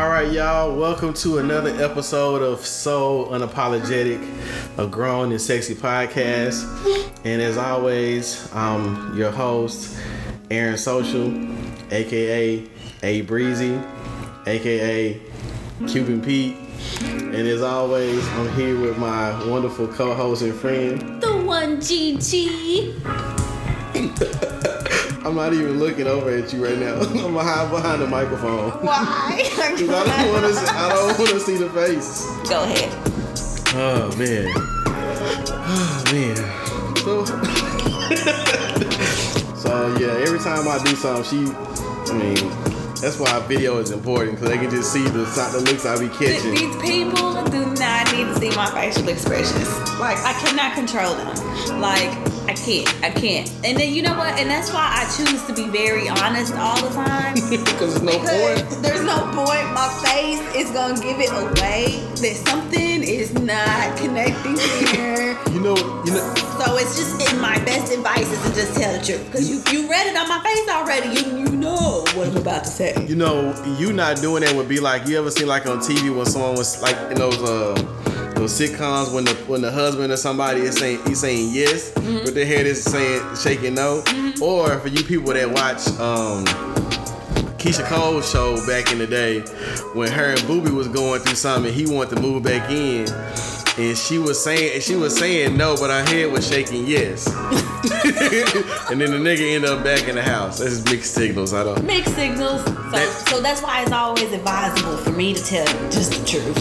All right, y'all. Welcome to another episode of So Unapologetic, a grown and sexy podcast. And as always, I'm your host, Aaron Social, aka A Breezy, aka Cuban Pete. And as always, I'm here with my wonderful co-host and friend. The one Gigi. I'm not even looking over at you right now. I'm gonna hide behind the microphone. Why? I don't want to. I don't want to see the face. Go ahead. Oh man. Oh man. So, so yeah, every time I do something, she. I mean, that's why video is important because they can just see the the looks I be catching. These people do not need to see my facial expressions. Like I cannot control them. Like can't. I can't. And then you know what? And that's why I choose to be very honest all the time. Because there's no point. There's no point. My face is gonna give it away that something is not connecting here. You know. You know. So it's just in my best advice is to just tell the truth. Because you, you read it on my face already. You you know what I'm about to say. You know, you not doing that would be like you ever seen like on TV when someone was like in those uh those sitcoms when the when the husband or somebody is saying he's saying yes, but their head is saying shaking no. Or for you people that watch um Keyshia Cole's show back in the day when her and Boobie was going through something, he wanted to move back in. And she was saying, and she was saying no, but her head was shaking yes. and then the nigga ended up back in the house. That's just mixed signals. I don't. Mixed signals. So, That- so that's why it's always advisable for me to tell just the truth.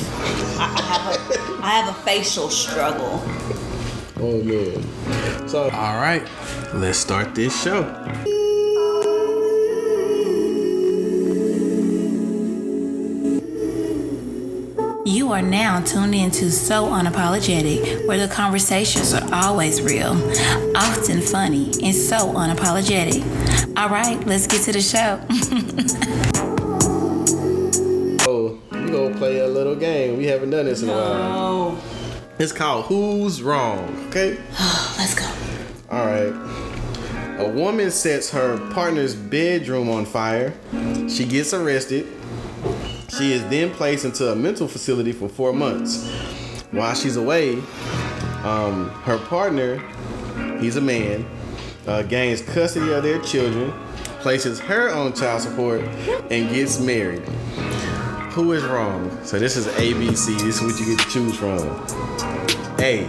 I, I have a I have a facial struggle. Oh man. So all right, let's start this show. You are now tuned in to So Unapologetic, where the conversations are always real, often funny, and so unapologetic. All right, let's get to the show. Oh, we gonna play a little game. We haven't done this in a while. It's called Who's Wrong. Okay. let's go. All right. A woman sets her partner's bedroom on fire. She gets arrested. She is then placed into a mental facility for four months. While she's away, um, her partner, he's a man, uh, gains custody of their children, places her on child support, and gets married. Who is wrong? So this is ABC. This is what you get to choose from. A.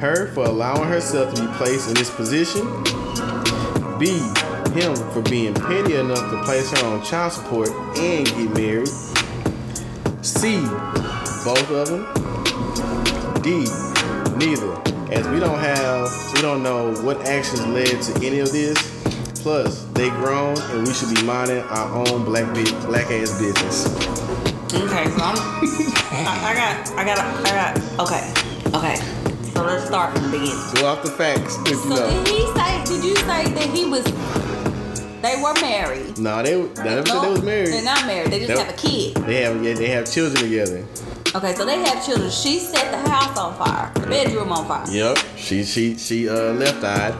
Her for allowing herself to be placed in this position. B. Him for being petty enough to place her on child support and get married. C. Both of them. D. Neither. As we don't have, we don't know what actions led to any of this. Plus, they grown and we should be minding our own black bit, black ass business. Okay, so I'm, I, I got, I got, I got. Okay, okay. So let's start from the beginning. Go off the facts. If you So know. did he say? Did you say that he was? They were married. No, they they never said they was married. They're not married. They just Nope. have a kid. They have yeah, they have children together. Okay, so they have children. She set the house on fire, the bedroom on fire. Yep. She she she uh left eyed.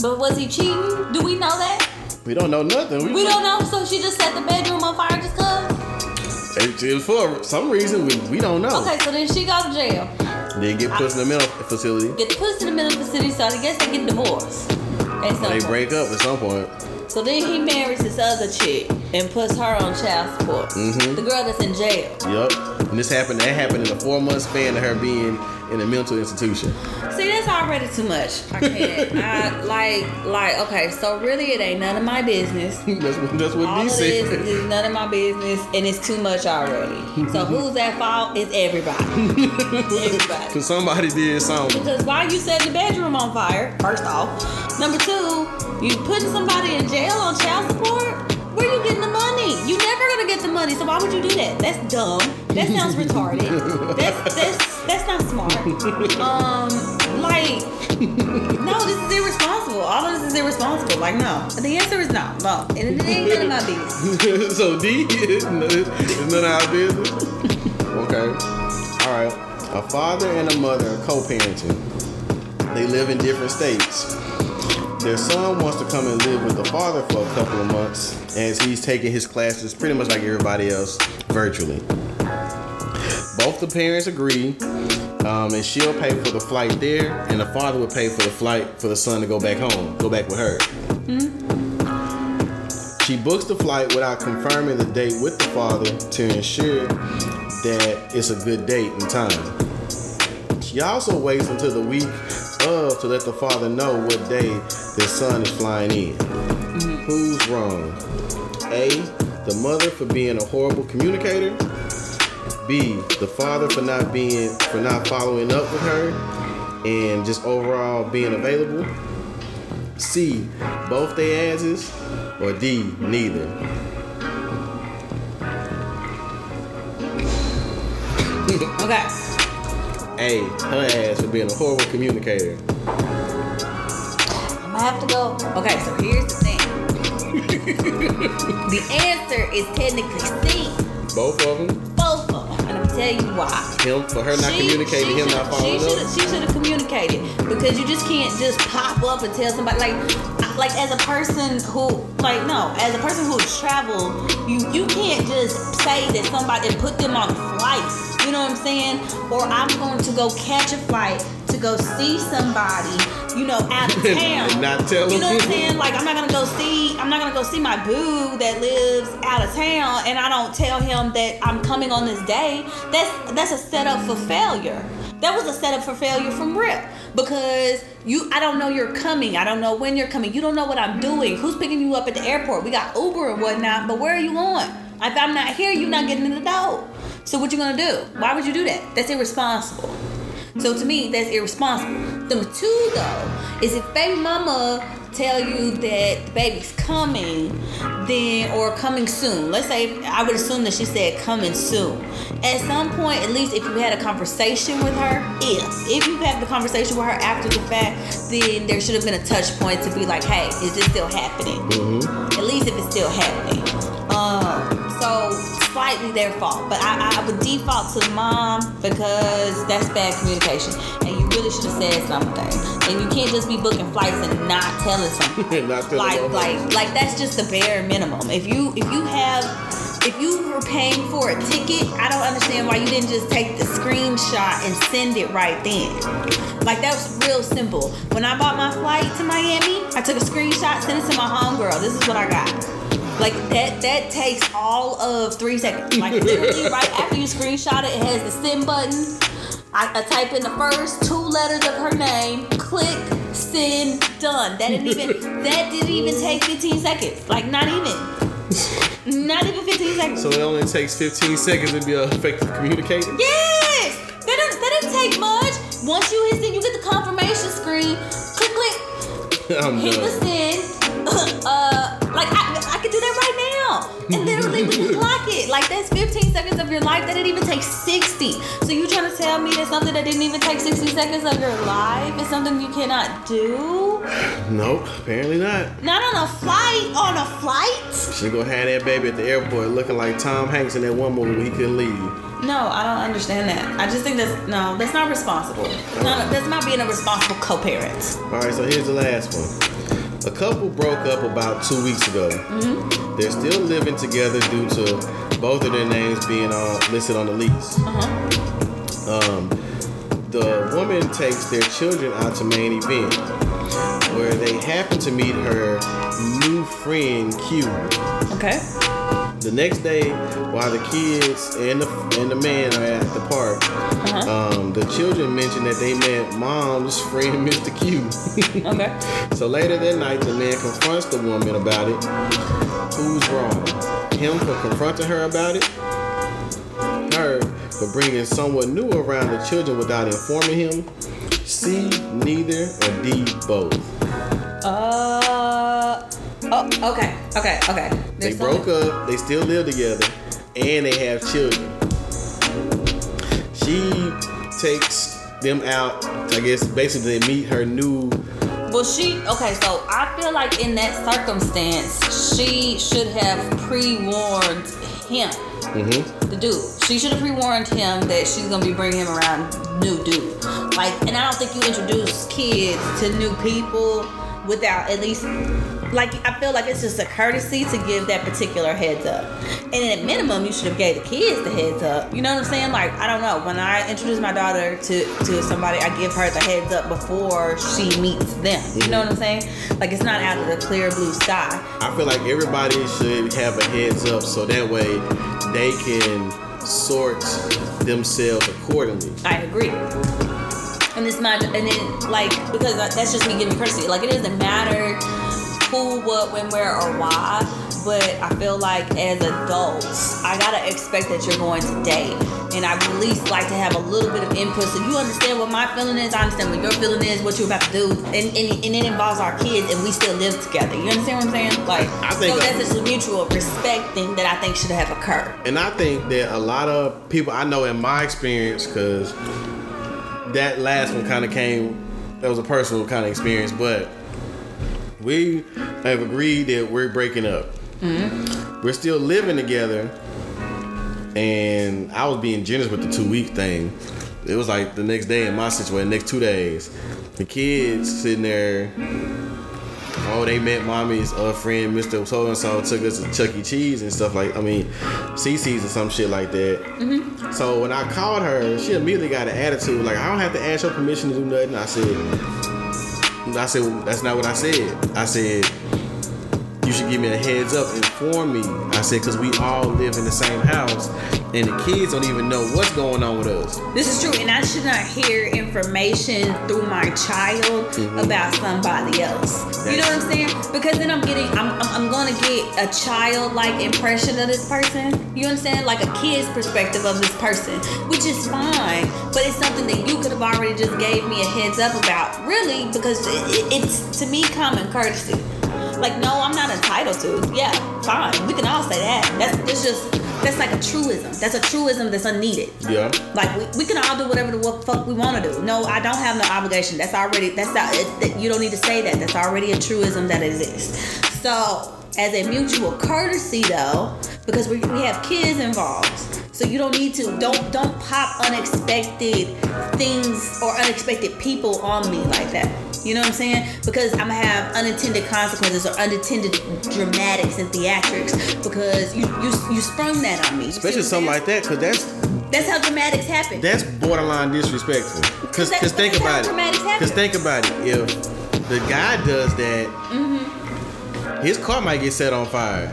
But was he cheating? Do we know that? We don't know nothing. We don't know. So she just set the bedroom on fire just cause. It, it for some reason we, we don't know. Okay, so then she go to jail. They get put in the mental facility. Get pushed in the middle facility, so I guess they get divorced. They break up at some point. So then he marries this other chick and puts her on child support. Mhm. The girl that's in jail. Yep. And this happened. That happened in a four month span of her being in a mental institution. See, that's already too much. I can't. I like, like, okay. So really, it ain't none of my business. that's what that's what All D of this is none of my business, and it's too much already. So who's at fault? It's everybody. everybody. Cause somebody did something. Because why you set the bedroom on fire? First off, number two, you putting somebody in jail on child support. Where you getting the money? You never gonna get the money, so why would you do that? That's dumb. That sounds retarded. That's that's that's not smart. Um, like, no, this is irresponsible. All of this is irresponsible. Like, no. The answer is no, no, and it ain't none of my business. so D is none of our business. Okay. All right. A father and a mother are co-parenting. They live in different states. Their son wants to come and live with the father for a couple of months as he's taking his classes pretty much like everybody else virtually. Both the parents agree, um, and she'll pay for the flight there, and the father would pay for the flight for the son to go back home, go back with her. She books the flight without confirming the date with the father to ensure that it's a good date and time. She also waits until the week of to let the father know what day their son is flying in. Who's wrong? A. The mother for being a horrible communicator. B. The father for not being for not following up with her and just overall being available. C. Both their asses. Or D. Neither. Okay. A. Her ass for being a horrible communicator. I'm gonna have to go. Okay, so here's the thing. the answer is technically C. Both of them. Both of them. And I'm tell you why. Him for her not communicating, him not following she up. She should have communicated because you just can't just pop up and tell somebody like, like as a person who, like, no, as a person who's traveled, you you can't just say that somebody and put them on a flight. Know what I'm saying? Or I'm going to go catch a flight to go see somebody, you know, out of town. Not tell You know what I'm saying? Like I'm not gonna go see I'm not gonna go see my boo that lives out of town and I don't tell him that I'm coming on this day. That's that's a setup for failure. That was a setup for failure from Rip. Because you I don't know you're coming. I don't know when you're coming. You don't know what I'm doing. Who's picking you up at the airport? We got Uber and whatnot, but where are you going? If I'm not here, you're not getting in the door. So what you gonna do? Why would you do that? That's irresponsible. So to me, that's irresponsible. Number two, though, is if baby mama tell you that the baby's coming, then or coming soon. Let's say I would assume that she said coming soon. At some point, at least if you had a conversation with her, if if you've had the conversation with her after the fact, then there should have been a touch point to be like, hey, is this still happening? At least if it's still happening. Um, so slightly their fault, but I, I would default to the mom because that's bad communication, and you really should have said something. And you can't just be booking flights and not telling something. Not telling like, them. like, like that's just the bare minimum. If you, if you have, if you were paying for a ticket, I don't understand why you didn't just take the screenshot and send it right then. Like that was real simple. When I bought my flight to Miami, I took a screenshot, sent it to my homegirl. This is what I got. Like that that takes all of three seconds. Like literally right after you screenshot it, it has the send button. I, I type in the first two letters of her name, click, send, done. That didn't even that didn't even take 15 seconds. Like not even. Not even 15 seconds. So it only takes 15 seconds to be an effective communicator. Yes! That didn't, that didn't take much. Once you hit send, you get the confirmation screen. Click, click, I'm hit the send. uh, like I, I could do that right now, and literally we can clock it. Like that's 15 seconds of your life. That didn't even take 60. So you trying to tell me that something that didn't even take 60 seconds of your life is something you cannot do? Nope, apparently not. Not on a flight. On a flight? She gonna have that baby at the airport looking like Tom Hanks in that one movie where he couldn't leave. No, I don't understand that. I just think that's no, that's not responsible. No, that's not being a responsible co-parent. All right, so here's the last one. A couple broke up about two weeks ago. They're still living together due to both of their names being uh, listed on the lease. Um, the woman takes their children out to main event, where they happen to meet her new friend Q. Okay. The next day, while the kids and the and the man are at the park, um, the children mention that they met mom's friend Mr. Q. Okay. so later that night, the man confronts the woman about it. Who's wrong? Him for confronting her about it? Her for bringing someone new around the children without informing him? C, neither, or D, both. Uh. Oh. Okay. Okay. Okay. They broke something- up, they still live together, and they have children. She takes them out, I guess basically they meet her new Well, she. Okay. So I feel like in that circumstance, she should have pre-warned him. mhm. the dude. She should have pre-warned him that she's gonna be bringing him around new dude. Like, and I don't think you introduce kids to new people without at least like I feel like it's just a courtesy to give that particular heads up. And at minimum, you should have gave the kids the heads up. You know what I'm saying? Like I don't know. When I introduce my daughter to to somebody, I give her the heads up before she meets them. You know what I'm saying? Like it's not out of the clear blue sky. I feel like everybody should have a heads up so that way they can sort themselves accordingly. I agree. And it's my and then like because that's just me giving courtesy. Like it doesn't matter who, what, when, where, or why. But I feel like as adults, I gotta expect that you're going to date, and I at least like to have a little bit of input so you understand what my feeling is. I understand what your feeling is, what you're about to do, and and, and it involves our kids, and we still live together. You understand what I'm saying? Like, I think so that's a mutual respect thing that I think should have occurred. And I think that a lot of people I know in my experience, because that last one kind of came, that was a personal kind of experience, but we have agreed that we're breaking up. Mm-hmm. We're still living together, and I was being generous with the two week thing. It was like the next day in my situation, next two days. The kids sitting there oh, they met mommy's uh, friend, Mr. So and so, took us to Chuck E. Cheese and stuff like, I mean, CC's or some shit like that. So when I called her, she immediately got an attitude like, I don't have to ask your permission to do nothing. I said, I said, that's not what I said. I said, you should give me a heads up, inform me. I said, because we all live in the same house, and the kids don't even know what's going on with us. This is true, and I should not hear information through my child mm-hmm. about somebody else. You know what I'm saying? Because then I'm getting, I'm, I'm, I'm going to get a child-like impression of this person. You understand? Like a kid's perspective of this person, which is fine, but it's something that you could have already just gave me a heads up about. Really, because it, it's to me common courtesy. Like, no, I'm not entitled to. Yeah, fine. We can all say that. That's, that's just, that's like a truism. That's a truism that's unneeded. Yeah. Like we, we can all do whatever the fuck we want to do. No, I don't have no obligation. That's already that's not it, that you don't need to say that. That's already a truism that exists. So as a mutual courtesy though, because we, we have kids involved, so you don't need to don't don't pop unexpected things or unexpected people on me like that. You know what I'm saying? Because I'm gonna have unintended consequences or unintended dramatics and theatrics because you you you sprung that on me. You Especially something like that, because that's That's how dramatics happen. That's borderline disrespectful. Cause, That- cause think about it. Cause think about it. If the guy does that, Mm-hmm. his car might get set on fire.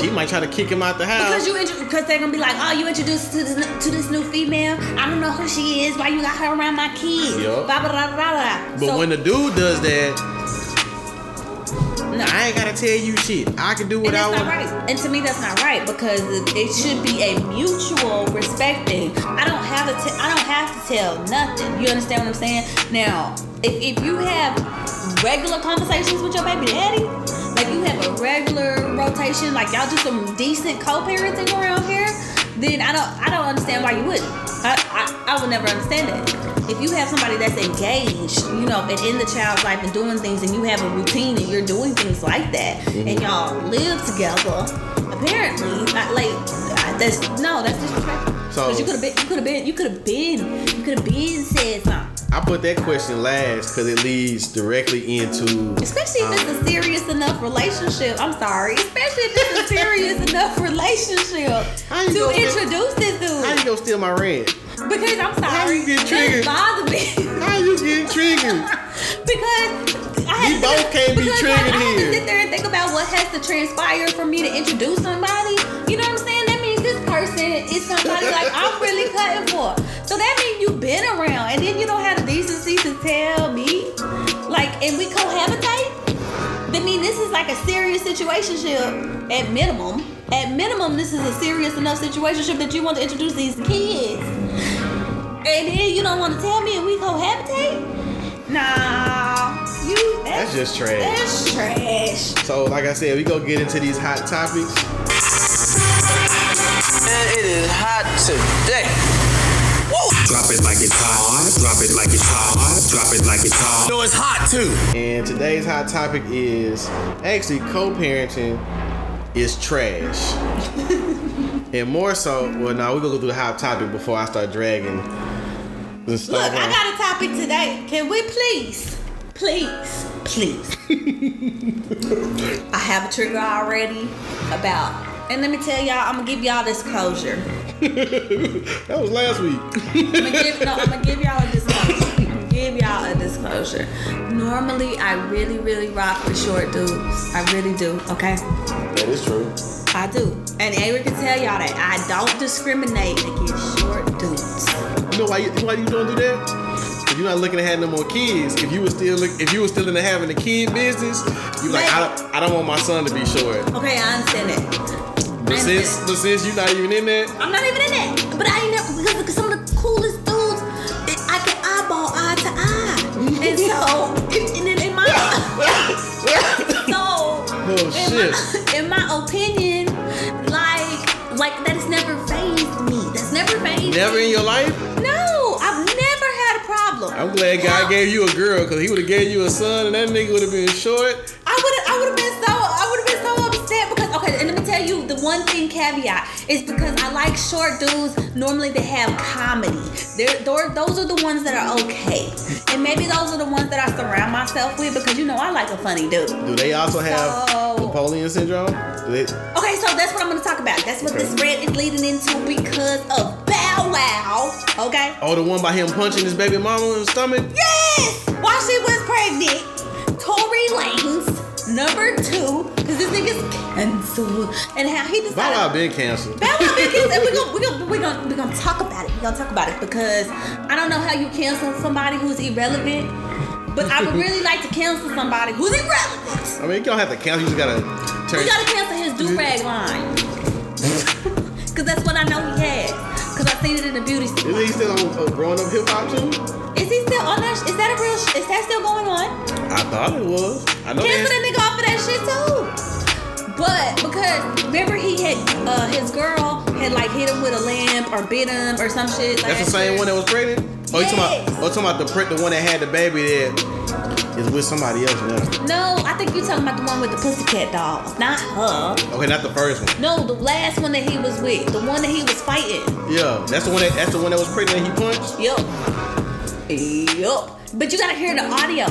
She might try to kick him out the house. because you intro- because they're gonna be like, oh, you introduced to this to this new female. I don't know who she is. Why you got her around my kids? Yup. Blah, blah, blah, blah, but So- when the dude does that, no. I ain't gotta tell you shit. I can do what I want. right. And to me, that's not right because it it should be a mutual respect thing. I don't have to. T- I don't have to tell nothing. You understand what I'm saying? Now, if, if you have regular conversations with your baby daddy, like you have a regular rotation, like y'all do some decent co-parenting around here, then I don't. I don't understand why you wouldn't. I, I, I would never understand that. If you have somebody that's engaged, you know, and in the child's life and doing things, and you have a routine and you're doing things like that, and mm-hmm. y'all live together, apparently, I, like that's no, that's disrespectful. So- Because you could have been, you could have been, you could have been, you could have been said something. I put that question last because it leads directly into Especially if it's a um, serious enough relationship. I'm sorry. Especially if it's a serious enough relationship to introduce this dude. how you gonna steal my rent? Because I'm sorry. How you get This triggered? bother me. How you getting triggered? because I We both can't be triggered I, I have here. to sit there and think about what has to transpire for me to introduce somebody. You know what I'm saying? That means this person is somebody like I'm really cutting for. So that means you've been around, and then you don't have the decency to tell me, like, and we cohabitate. I mean, this is like a serious situationship at minimum. At minimum, this is a serious enough situationship that you want to introduce these kids. And then you don't want to tell me and we cohabitate? Nah, you. That's just trash. That's trash. So, like I said, we gonna get into these hot topics. Man, it is hot today. Drop it like it's hot. Drop it like it's hot. Drop it like it's hot. No, it's hot too. And today's hot topic is actually co-parenting is trash. and more so, well, now we're gonna go through the hot topic before I start dragging the Look, stuff. I got a topic today. Can we please, please Please. I have a trigger already about. And let me tell y'all, I'm gonna give y'all this closure. That was last week. I'm gonna give no, I'm gonna give y'all a disclosure. Give y'all a disclosure. Normally, I really, really rock with short dudes. I really do. Okay, That is true. I do. And Avery can tell y'all that I don't discriminate against short dudes. You know why you, why you don't do that? Cause you're not looking to have no more kids. If you were still look, if you were still into having the kid business, you like I don't, I don't want my son to be short. Okay, I understand that. But since but you're not even in that, I'm not even in that. But I ain't never because, because some of the coolest dudes it- I can eyeball eye to eye. And so in, in, in my so oh, in, Oh, shit. my, in my opinion, like like that has never phased me. That's never phased never me. in your life. No, I've never had a problem. I'm glad God Now, gave you a girl, cause he would have gave you a son, and that nigga would have been short. Tell you the one thing caveat is because I like short dudes. Normally they have comedy. They're, they're those are the ones that are okay, and maybe those are the ones that I surround myself with because you know I like a funny dude. Do they also have So- Napoleon syndrome? They, Okay, so that's what I'm gonna talk about. That's what this red is leading into because of Bow Wow. Okay. oh, the one by him punching his baby mama in the stomach? Yes! While she was pregnant, Tory Lanez, number two, because this nigga's canceled, and how he Bow Wow decided. been canceled. Bow Wow been canceled, and we're gonna, we're gonna, we're gonna, we're gonna talk about it. We're gonna talk about it because I don't know how you cancel somebody who's irrelevant, but I would really like to cancel somebody who's irrelevant. I mean, you don't have to cancel. You just gotta turn. We gotta cancel his do rag line. Cause that's what I know he has. Cause I seen it in the beauty Isn't he still on uh, growing up hip hop too? Is he still on that? sh- Is that a real? Sh- is that still going on? I thought it was. I know Cancel that nigga off of that shit too. But because remember he had uh, his girl had like hit him with a lamp or bit him or some shit. That's the same one that was pregnant. Oh, you talking about? Oh, talking about the pre- the one that had the baby that is with somebody else now. No, I think you talking about the one with the pussycat dolls, not her. Okay, not the first one. No, the last one that he was with, the one that he was fighting. Yeah, that's the one that that's the one that was pregnant and he punched. Yup. Yup. But you gotta hear the audio.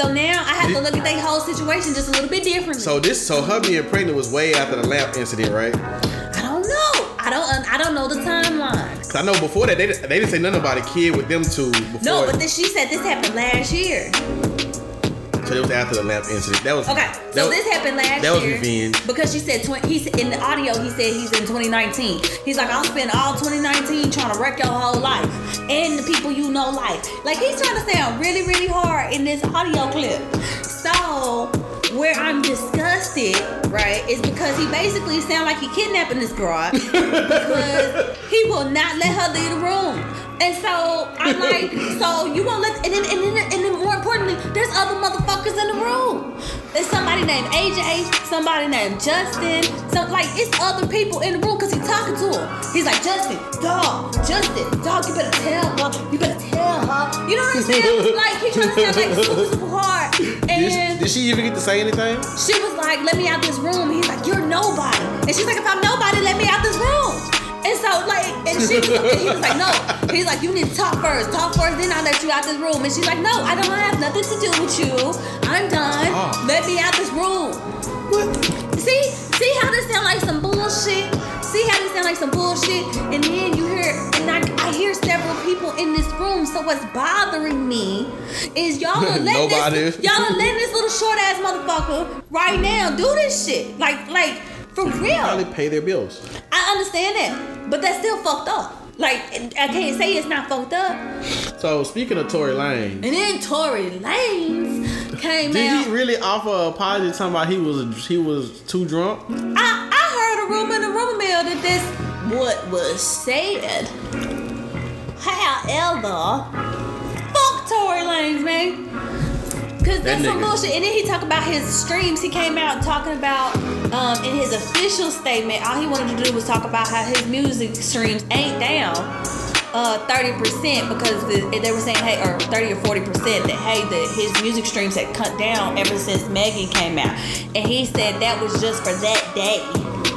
So now I have to look at their whole situation just a little bit differently. So this, so her being pregnant was way after the lamp incident, right? I don't know. I don't. I don't know the timeline. Cause I know before that they, they didn't say nothing about a kid with them two before. No, but then she said this happened last year. So it was after the lamp incident. That was Okay, that so was- this happened last that was year. revenge. Because she said twen- he's in the audio. He said he's in 2019. He's like, I'll spend all 2019 trying to wreck your whole life and the people you know life. Like he's trying to sound really, really hard in this audio clip. So where I'm disgusted, right, is because he basically sound like he kidnapping this girl because he will not let her leave the room. And so I'm like, so you won't let, and then, and then, and then more importantly, there's other motherfuckers in the room. There's somebody named AJ, somebody named Justin, so like it's other people in the room because he's talking to him. He's like, Justin, dog, Justin, dog, you better tell her, you better tell her. You know what I'm saying? like he's trying to sound like super, super hard. And did she even get to say anything? she was like, let me out this room. He's like, you're nobody. And she's like, if I'm nobody, let me out this room. And so like, and she was, and he was like, no. He's like, you need to talk first. Talk first, then I'll let you out this room. And she's like, no, I don't have nothing to do with you. I'm done. Oh. Let me out this room. See, see how this sound like some bullshit. See how this sound like some bullshit, and then you hear, and I, I hear several people in this room. So what's bothering me is y'all are letting this, y'all are letting this little short ass motherfucker right now do this shit. Like, like for real. Probably pay their bills. I understand that, but that's still fucked up. Like, I can't say it's not fucked up. So speaking of Tory Lane, And then Tory Lanez came out. did out. he really offer an apology talking about he was he was too drunk? I, I heard a rumor in the rumor mill that this what was said. However, fuck Tory Lanez, man. Cause that's some bullshit. And then he talked about his streams. He came out talking about um, in his official statement, all he wanted to do was talk about how his music streams ain't down uh 30% because the, they were saying hey or 30 or 40% that hey that his music streams had cut down ever since Megan came out. And he said that was just for that day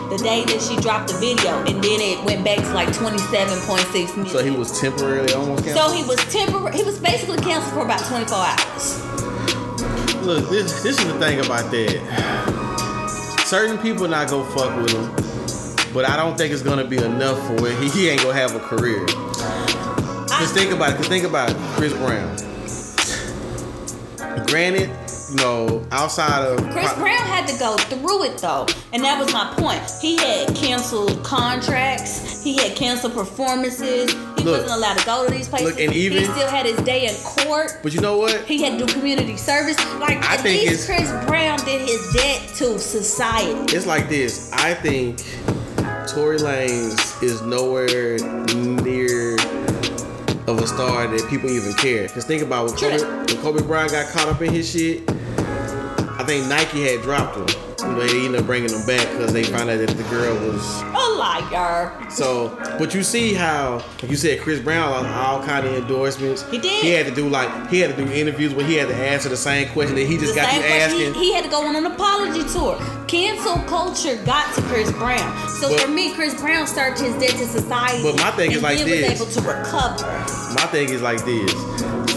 the day that she dropped the video. And then it went back to like 27.6 million. So he was temporarily almost so he was temporary he was basically canceled for about 24 hours look, this this is the thing about that. Certain people not go fuck with him, but I don't think it's gonna be enough for where he, he ain't gonna have a career. Cause think about it. Cause think about it. Chris Brown. Granted, you know, outside of Chris Brown had to go through it though, and that was my point. He had canceled contracts, he had canceled performances, he Look. wasn't allowed to go to these places. Look, and even- he still had his day in court. But you know what? He had to do community service. Like I at think least Chris Brown did his debt to society. It's like this. I think Tory Lanez is nowhere near of a star that people even care. Cause think about when Kobe, when Kobe Bryant got caught up in his shit. I think Nike had dropped him. Know, they ended up bringing them back because they found out that the girl was A liar. So, but you see how, you said, Chris Brown all kind of endorsements. He did. He had to do like he had to do interviews where he had to answer the same question that he just the got you asking. he, he had to go on an apology tour. Cancel culture got to Chris Brown. So But- for me, Chris Brown started his debt to society. But my thing is like this. was able to recover. My thing is like this.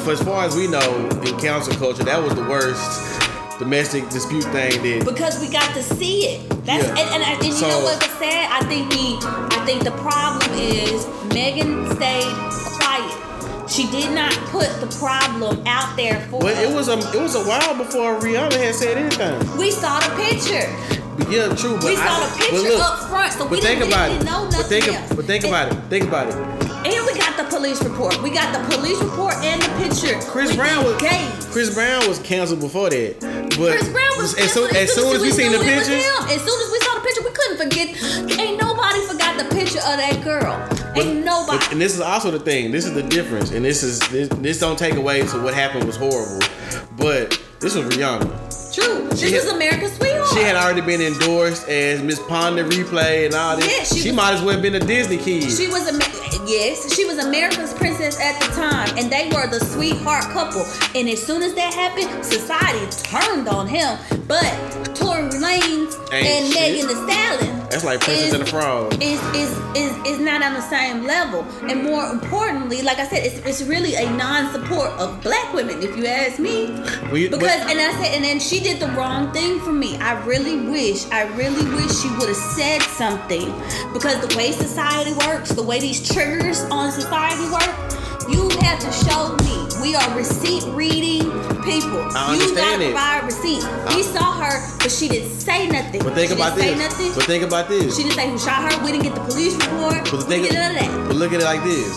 For as far as we know, in cancel culture, that was the worst domestic dispute thing that. because we got to see it. That's Yeah. and, and, and you So- know what was sad? I think we I think the problem is Megan stayed quiet. She did not put the problem out there for But it was a it was a while before Rihanna had said anything. we saw the picture. But yeah, true. But We I, saw the picture look, up front, so we think didn't, it. know But nothing think, else. but think about it. Think about it. And we got the police report. We got the police report and the picture. Chris Brown was gays. Chris Brown was canceled before that. But Chris Brown was as soon, canceled as soon as we seen the knew it was pictures, him. As soon as we saw the picture, we couldn't forget. Ain't nobody forgot the picture of that girl. Ain't nobody. But- and this is also the thing. This is the difference, and this is this, this don't take away to what happened was horrible, but this was Rihanna. True. This She was had- America's sweetheart. She had already been endorsed as Miss Pon de Replay and all this. Yeah, she she was- might as well have been a Disney kid. She was a yes, she was America's princess at the time, and they were the sweetheart couple. And as soon as that happened, society turned on him. But Tory Lanez Ain't and shit. Megan Thee Stallion. That's like Princess is- and the Frog. Is, is is is not on the same level, and more importantly, like I said, it's, it's really a non-support of black women, if you ask me. We- but- Because and I said, and then she did the wrong thing for me. I really wish, I really wish she would have said something. Because the way society works, the way these triggers on society work, you have to show me. We are receipt reading people. I you understand gotta it. provide receipts. We saw her, but she didn't say nothing. but think she about didn't this. Say nothing. But think about this. She didn't say who shot her. We didn't get the police report. But the we didn't get none of that. but look at it like this.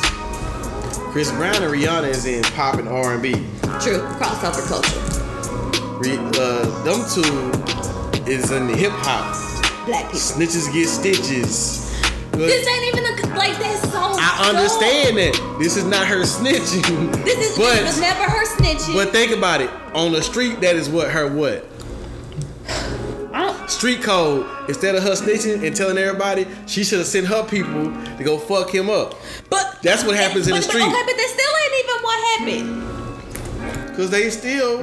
Chris Brown and Rihanna is in pop and R and B. True. Crossover culture. Uh, them two is in the hip hop. Black people. Snitches get stitches. But This ain't even a, like that's so. I understand that this is not her snitching. This is but this was never her snitching. but think about it. On the street, that is what her what street code. Instead of her snitching and telling everybody, she should have sent her people to go fuck him up. but That's what happens in the but- street. Okay, but that still ain't even what happened Cause they still,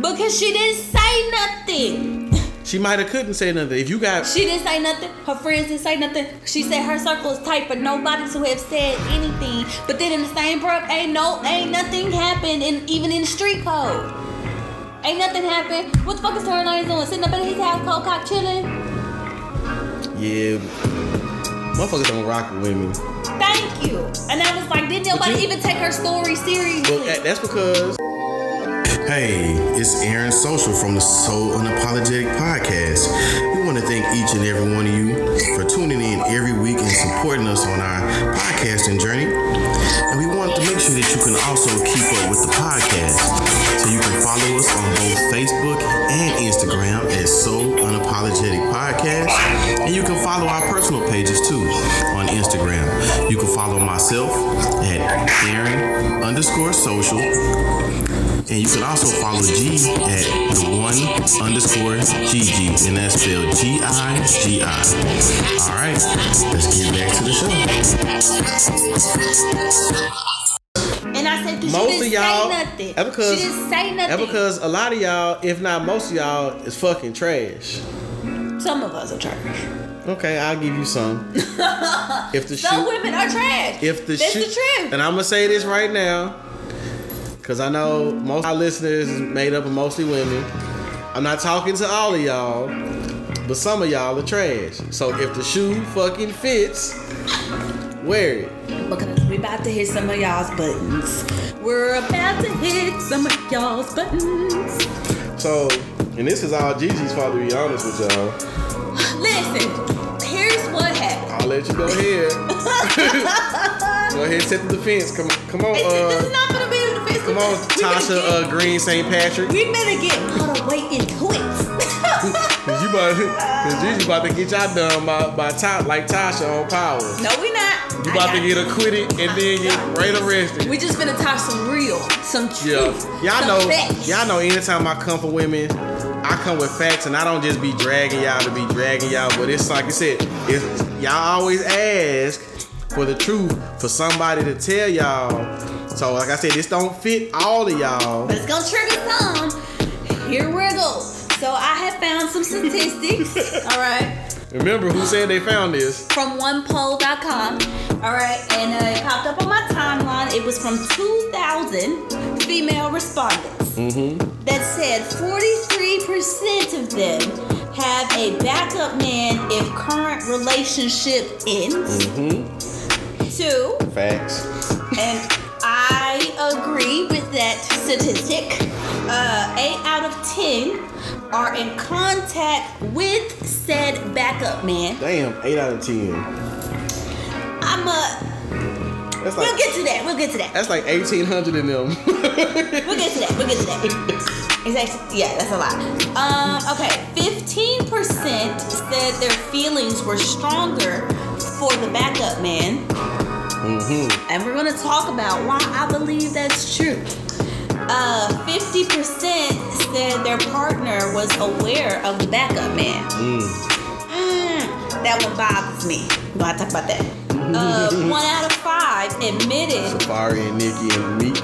because she didn't say nothing. She might have couldn't say nothing. If you got, She didn't say nothing. Her friends didn't say nothing. She said her circle is tight, but nobody to have said anything. But then in the same breath, ain't no, ain't nothing happened. In even in the street code, ain't nothing happened. What the fuck is Lanez doing? Sitting up in his house, cold cock chilling. yeah, motherfuckers don't rock with women. Thank you. And I was like, didn't nobody you- even take her story seriously? Well, that's because. Hey, it's Aaron Social from the So Unapologetic Podcast. We want to thank each and every one of you for tuning in every week and supporting us on our podcasting journey. And we want to make sure that you can also keep up with the podcast. So you can follow us on both Facebook and Instagram at So Unapologetic Podcast. And you can follow our personal pages too on Instagram. You can follow myself at Aaron underscore social. And you can also follow G at the one underscore Gigi, and that's spelled G I G I. All right, let's get back to the show. And I said, Most she of didn't y'all, say nothing. because she didn't say nothing. that's because a lot of y'all, if not most of y'all, is fucking trash. some of us are trash. Okay, I'll give you some. If the Some shoe, women are trash. if the That's shoe, the truth. and I'm gonna say this right now, Cause I know most of our listeners is made up of mostly women. I'm not talking to all of y'all, but some of y'all are trash. So if the shoe fucking fits, wear it. Because we about to hit some of y'all's buttons. We're about to hit some of y'all's buttons. So, and this is all Gigi's fault to be honest with y'all. Listen, here's what happened. I'll let you go ahead. go ahead, set the defense. Come, come on, It's, this is uh, not gonna be. Come on, Tasha uh, Green St. Patrick. We better get all the way into it. Cause you about, cause Gigi about to get y'all done by, by top like Tasha on Power. no, we not. You about to get acquitted and then get right arrested. We just finna talk some real, some truth. Yeah, y'all some know, facts. y'all know. Anytime I come for women, I come with facts, and I don't just be dragging y'all to be dragging y'all. But it's like I said, it's y'all always ask for the truth for somebody to tell y'all. So like I said, this don't fit all of y'all. But it's gonna trigger some. Here we go. So I have found some statistics. all right. Remember who said they found this? from onepoll.com. All right, and uh, it popped up on my timeline. It was from 2,000 female respondents that said 43% of them have a backup man if current relationship ends. Two, Facts. and I agree with that statistic. Uh, eight out of ten are in contact with said backup man. Damn, eight out of ten. I'm a. That's We'll get to that. We'll get to that. that's like eighteen hundred in them. We'll get to that. We'll get to that. Exactly. yeah, that's a lot. Um, okay, 15% said their feelings were stronger for the backup man. Mm-hmm. And we're gonna talk about why I believe that's true. Uh, 50% said their partner was aware of the backup man. Mm, that one bothers me. We're gonna talk about that. Uh, one out of five admitted Safaree and Nicki and Meek.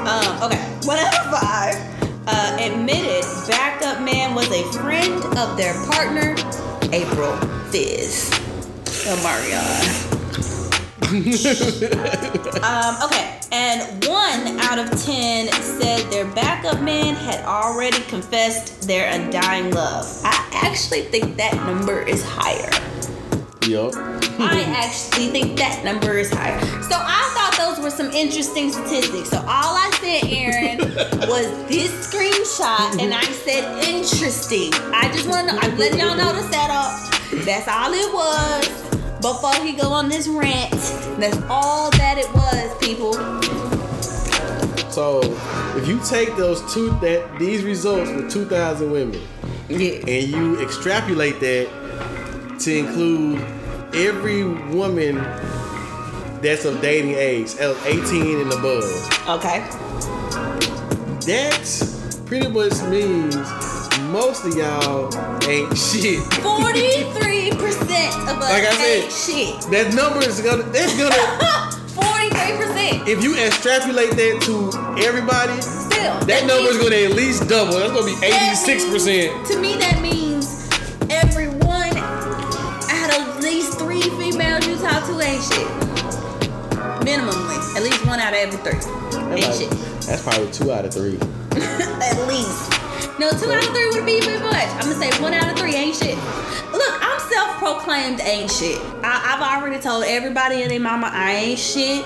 Um, okay, one out of five uh, admitted backup man was a friend of their partner, Apryl Fizz. Omarion. um, okay, and one out of ten said their backup man had already confessed their undying love. I actually think that number is higher. Yup. I actually think that number is higher. So I thought those were some interesting statistics. So all I said, Aaron, was this screenshot, and I said interesting. I just want to know. I'm letting y'all know the setup. That's all it was. Before he go on this rant, that's all that it was, people. So if you take those two that these results with two thousand women Yeah. and you extrapolate that to include every woman that's of dating age, of 18 and above, Okay. that pretty much means most of y'all ain't shit. Forty-three percent of us Like I said- shit. That number is gonna that's gonna Forty-three percent. if you extrapolate that to everybody, Still, that number is gonna at least double. That's gonna be 86%. To me, that means every one out of at least three females you talk to ain't shit. Minimally, at least one out of every three ain't shit. That's probably two out of three. at least. No, two out of three would be even much. I'm gonna say one out of three ain't shit. Look, I'm self-proclaimed ain't shit. I, I've already told everybody and their mama I ain't shit.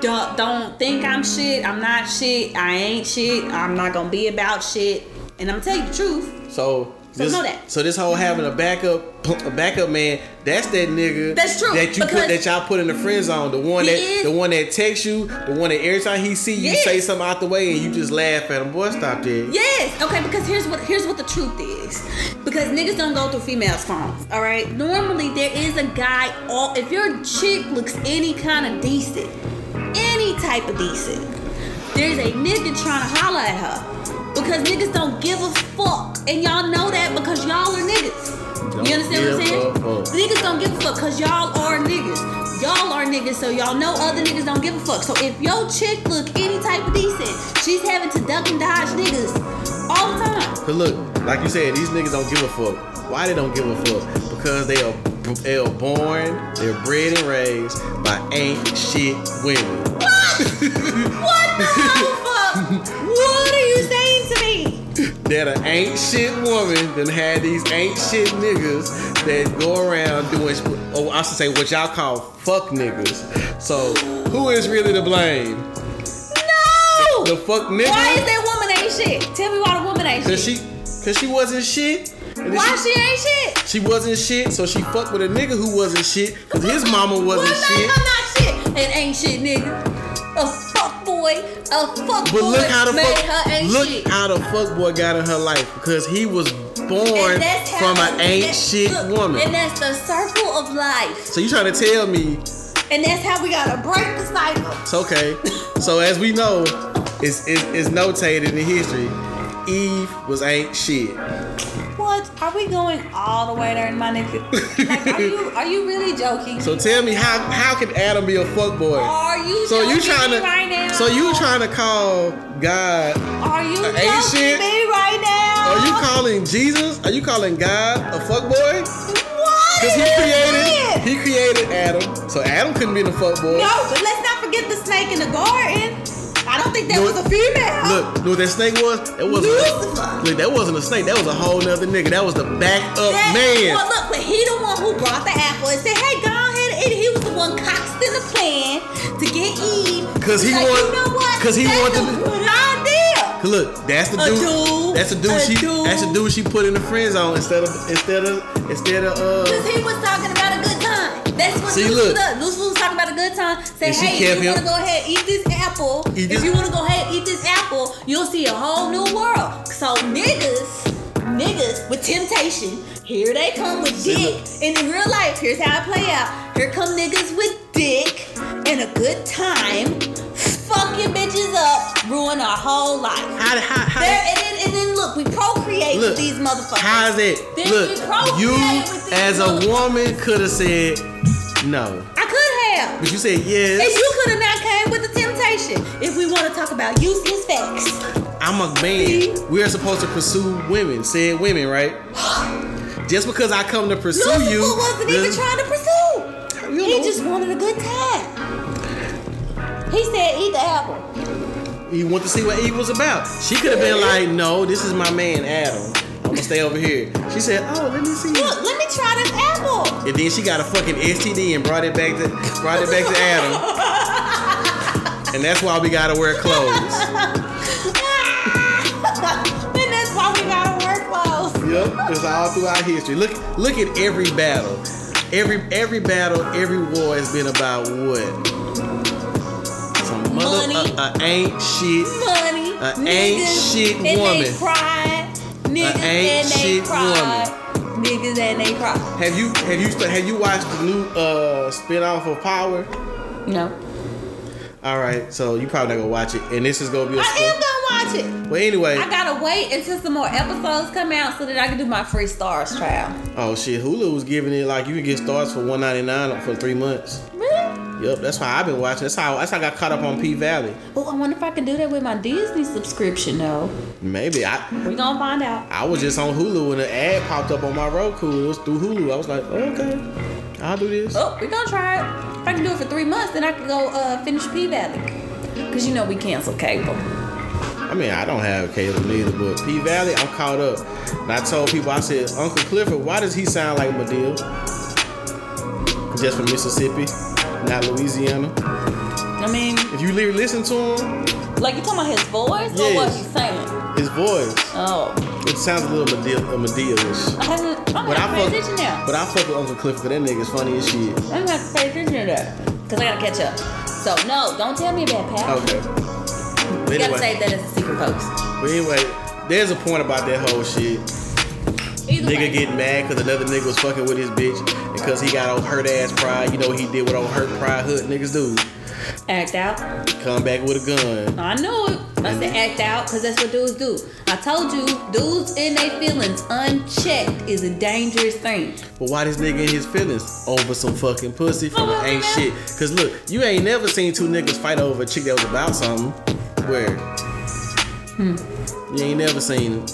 Don't, don't think I'm shit. I'm not shit. I ain't shit. I'm not gonna be about shit. And I'm gonna tell you the truth. So, So this, know that. so this whole having a mm-hmm. backup, a backup man, that's that nigga. That's true, That you put that y'all put in the friend zone. The one that is- the one that texts you, the one that every time he see you Yes. say something out the way and you just laugh at him. Boy, stop that. Yes. Okay. Because here's what here's what the truth is. Because niggas don't go through females' phones. All right. Normally there is a guy. All if your chick looks any kind of decent, any type of decent, there's a nigga trying to holler at her. Because niggas don't give a fuck, and y'all know that because y'all are niggas. Don't you understand what I'm saying? fuck. Niggas don't give a fuck because y'all are niggas. Y'all are niggas, so y'all know other niggas don't give a fuck. So if your chick look any type of decent, she's having to duck and dodge niggas all the time. Cause look, like you said, these niggas don't give a fuck. Why they don't give a fuck? Because they are they are born, they're bred and raised by ain't shit women. What the fuck? that an ain't shit woman then had these ain't shit niggas that go around doing, oh, I should say what y'all call fuck niggas. So who is really to blame? No! The fuck nigga? Why is that woman ain't shit? Tell me why the woman ain't shit. Cause she, cause she wasn't shit. Why she, she ain't shit? she wasn't shit, so she fucked with a nigga who wasn't shit, cause his mama wasn't made shit. her not shit? An ain't shit nigga. Fuck boy. A fuck But boy look how the made fuck, her ain't look shit. how the fuck boy got in her life because he was born And that's how- from an ain't shit look, woman. And that's the circle of life. So you trying to tell me And that's how we gotta break the cycle. it's okay? so as we know, it's, it's, it's notated in history. Eve was ain't shit. What? Are we going all the way there, in my nigga? Like, are you are you really joking? So tell me how how can Adam be a fuck boy? are you So you trying to right now? so you trying to call God? Are you joking shit? me right now? Are you calling Jesus? Are you calling God a fuck boy? What? Because he created he created Adam, so Adam couldn't be the fuck boy. No, but let's not forget the snake in the garden. I don't think that Look- was a female. Look, know what that snake was? It wasn't. Lucifer. Look, that wasn't a snake. That was a whole nother nigga. That was the back up That- man. Well, look, but he the one who brought the apple and said, "Hey, go ahead and eat it." He was the one coxed in the plan to get Eve. Cause he Like, want- You know what? 'cause he That's wanted a good idea. Cause look, that's the A dude. dude, That's the dude a she. dude. That's the dude she put in the friend zone instead of instead of instead of uh. Cause he was talking about a good time. That's what See, Lucifer look. does. Lucifer was talking about a good time. Say, hey, if you want to go ahead eat this apple, Eat if you want to go ahead eat this apple, you'll see a whole new world. So niggas, niggas with temptation, here they come with dick. And in real life, here's how it play out. Here come niggas with dick and a good time, fucking bitches up, ruin our whole life. How how how? There, and, then, and then look, we procreate Look, with these motherfuckers. How is it? Then Look, we procreate you with these as a woman could have said no, have. but you said And yes. you could have not came with the temptation. If we want to talk about useless facts. I'm a man. We are supposed to pursue women, said women, right? Just because I come to pursue Lucifer you, wasn't even trying to pursue. You He know. just wanted a good time. He said, eat the apple. You want to see what Eve was about. She could have been like, no, this is my man Adam. I'm gonna stay over here. She said, oh, let me see. Look, let me try this apple. And then she got a fucking STD and brought it back to brought it back to Adam. And that's why we gotta wear clothes. and that's why we gotta wear clothes. Yep, it's all throughout history. Look, look at every battle. Every every battle, every war has been about what? Some mother, Money. uh, uh, ain't shit. Money. A niggas, ain't shit woman. Cried. Niggas and they shit cried. Niggas and they cried. Have you have you have you watched the new uh spin-off of Power? No. All right, so you probably not gonna watch it, and this is gonna be a. I spoil- am gonna watch it. Well, anyway, I gotta wait until some more episodes come out so that I can do my free Starz trial. oh shit, Hulu was giving it like you could get Starz for one ninety nine for three months. Really? Yep, that's why I've been watching. That's how that's how I got caught up on P Valley. Oh, I wonder if I can do that with my Disney subscription though. Maybe I We gonna find out. I was just on Hulu and an ad popped up on my Roku. It was through Hulu. I was like, okay, I'll do this. Oh, we gonna try it. If I can do it for three months, then I can go uh, finish P Valley. Cause you know we cancel cable. I mean, I don't have cable neither, but P Valley, I'm caught up. And I told people, I said, Uncle Clifford, why does he sound like Medill? Just from Mississippi, not Louisiana. I mean, If you li- listen to him, like you talking about his voice or what he's saying? his voice, Oh, it sounds a little Medill, uh, Medill-ish. I haven't. I'm But gonna I pay fuck, attention now. but I fuck with Uncle Clifford, 'cause that nigga's funny as shit. I'm gonna have to pay attention to that. Cause I gotta catch up. So no, don't tell me about Pat. Okay. But You gotta anyway, save that as a secret post. but anyway, there's a point about that whole shit. Either way. Nigga getting mad because another nigga was fucking with his bitch because he got old hurt ass pride. You know he did what old hurt pride hood niggas do. act out. Come back with a gun. I knew it. I said act out because that's what dudes do. I told you, dudes in their feelings unchecked is a dangerous thing. But why this nigga in his feelings over some fucking pussy from Oh, ain't man. shit? Cause look, you ain't never seen two niggas fight over a chick that was about something. Where? Hmm. You ain't never seen it.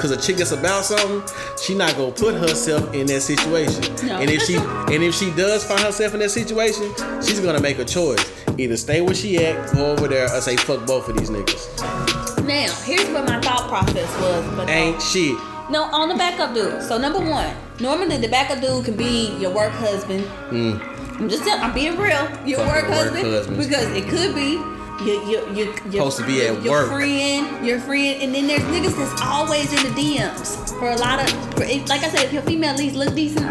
Cause a chick that's about something, she not gonna put herself in that situation. No, and if she and if she does find herself in that situation, she's gonna make a choice. Either stay where she at, go over there, or say fuck both of these niggas. Now, here's what my thought process was. But uh, Ain't shit. No, on the backup dude. So number one, normally the backup dude can be your work husband. I'm just telling. I'm being real. Your work work husband husband. because it could be. Your, your, your, your, Supposed to be at your work. friend, your friend, and then there's niggas that's always in the DMs for a lot of, for, like I said, if your female at least look decent,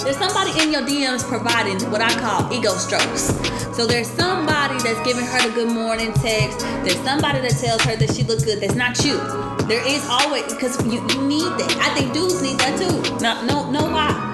there's somebody in your DMs providing what I call ego strokes. So there's somebody that's giving her the good morning text. There's somebody that tells her that she look good. That's not you. There is always because you, you need that. I think dudes need that too. No, no, no lie.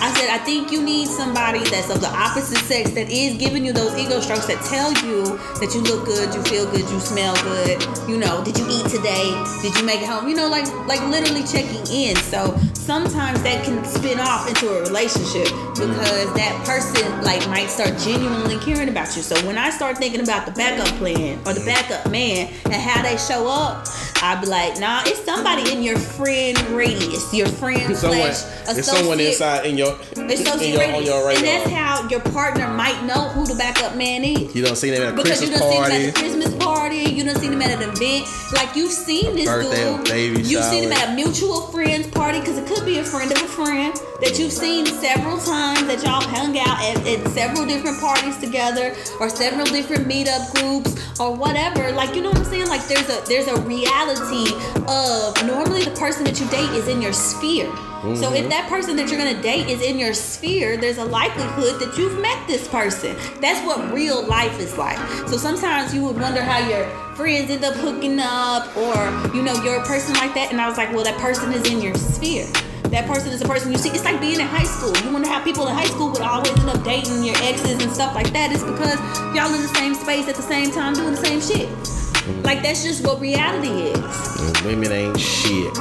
I said I think you need somebody that's of the opposite sex that is giving you those ego strokes that tell you that you look good, you feel good, you smell good. You know, did you eat today? Did you make it home? You know, like like literally checking in. So sometimes that can spin off into a relationship because that person like might start genuinely caring about you. So when I start thinking about the backup plan or the backup man and how they show up, I'd be like, nah, it's somebody in your friend radius, your friend Someone, slash it's someone inside in your, it's in your, on your and that's how your partner might know who the backup man is. you don't see them at a Because you Christmas done seen him party. at the Christmas party, you done seen him at an event. Like you've seen this Birthday dude. baby you've seen him at a mutual friends party because it could be a friend of a friend that you've seen several times that y'all hung out at, at several different parties together or several different meetup groups or whatever. Like you know what I'm saying? Like there's a there's a reality of normally the person that you date is in your sphere. So if mm-hmm. that person that you're gonna date is in your sphere, there's a likelihood that you've met this person. That's what real life is like. So sometimes you would wonder how your friends end up hooking up, or you know, you're a person like that. And I was like, well, that person is in your sphere. That person is a person you see. It's like being in high school. You wonder how people in high school would always end up dating your exes and stuff like that. It's because y'all in the same space at the same time doing the same shit. Like that's just what reality is. And women ain't shit.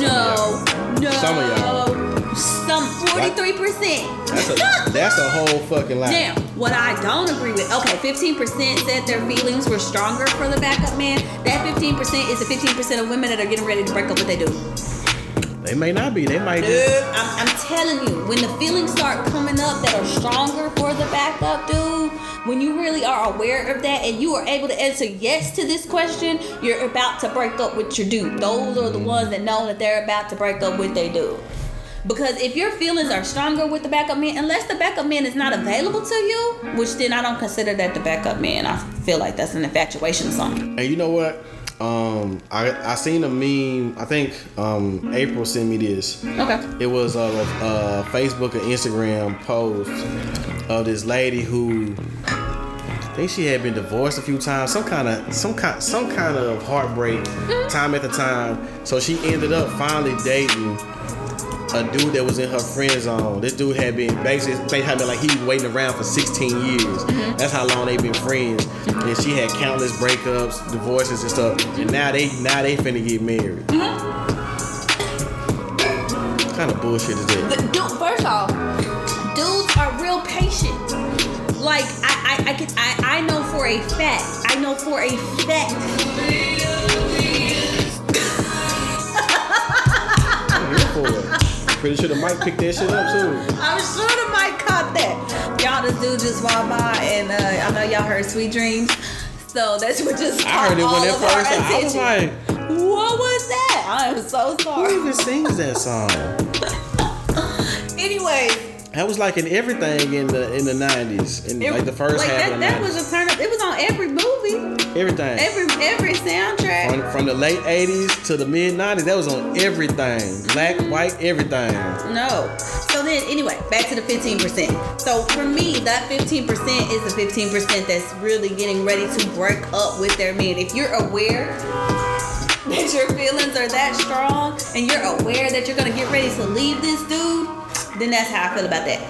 No, no. Some of y'all. Some forty-three percent. That's a that's a whole fucking lie. Now, what I don't agree with, okay, 15% said their feelings were stronger for the backup man. That 15% is the 15% of women that are getting ready to break up what they do. They may not be. They might. Dude, Just, I'm, I'm telling you, when the feelings start coming up that are stronger for the backup dude, when you really are aware of that and you are able to answer yes to this question, you're about to break up with your dude. Those are the mm. ones that know that they're about to break up with their dude. Because if your feelings are stronger with the backup man, unless the backup man is not available to you, which then I don't consider that the backup man. I feel like that's an infatuation or something. and you know what? Um, I I seen a meme. I think um April sent me this. Okay. It was a, a Facebook or Instagram post of this lady who I think she had been divorced a few times. Some kind of some kind some kind of heartbreak time at the time. So she ended up finally dating a dude that was in her friend zone. This dude had been basically they had been like he was waiting around for 16 years. Mm-hmm. That's how long they've been friends. Mm-hmm. And she had countless breakups, divorces and stuff. And now they now they finna get married. Mm-hmm. What kind of bullshit is that? The- Dude, first off, dudes are real patient. Like I, I, I can, I, I know for a fact. I know for a fact. Pretty sure the mic picked that shit up too. I'm sure the mic caught that. Y'all, this dude just walked by, and uh, I know y'all heard "Sweet Dreams," so that's what just I heard it when it first. I was like, what was that? I am so sorry. who even sings that song? Anyway, That was like in everything in the in the nineties, in it- like the first like half that, of the that nineties. was a turn up. It was every movie, everything. every every soundtrack. from, from the late 80s to the mid 90s, that was on everything. Black, white, everything. No. So then, anyway, back to the 15%. So for me, that 15% is the 15% that's really getting ready to break up with their man. If you're aware that your feelings are that strong and you're aware that you're gonna get ready to leave this dude, then that's how I feel about that.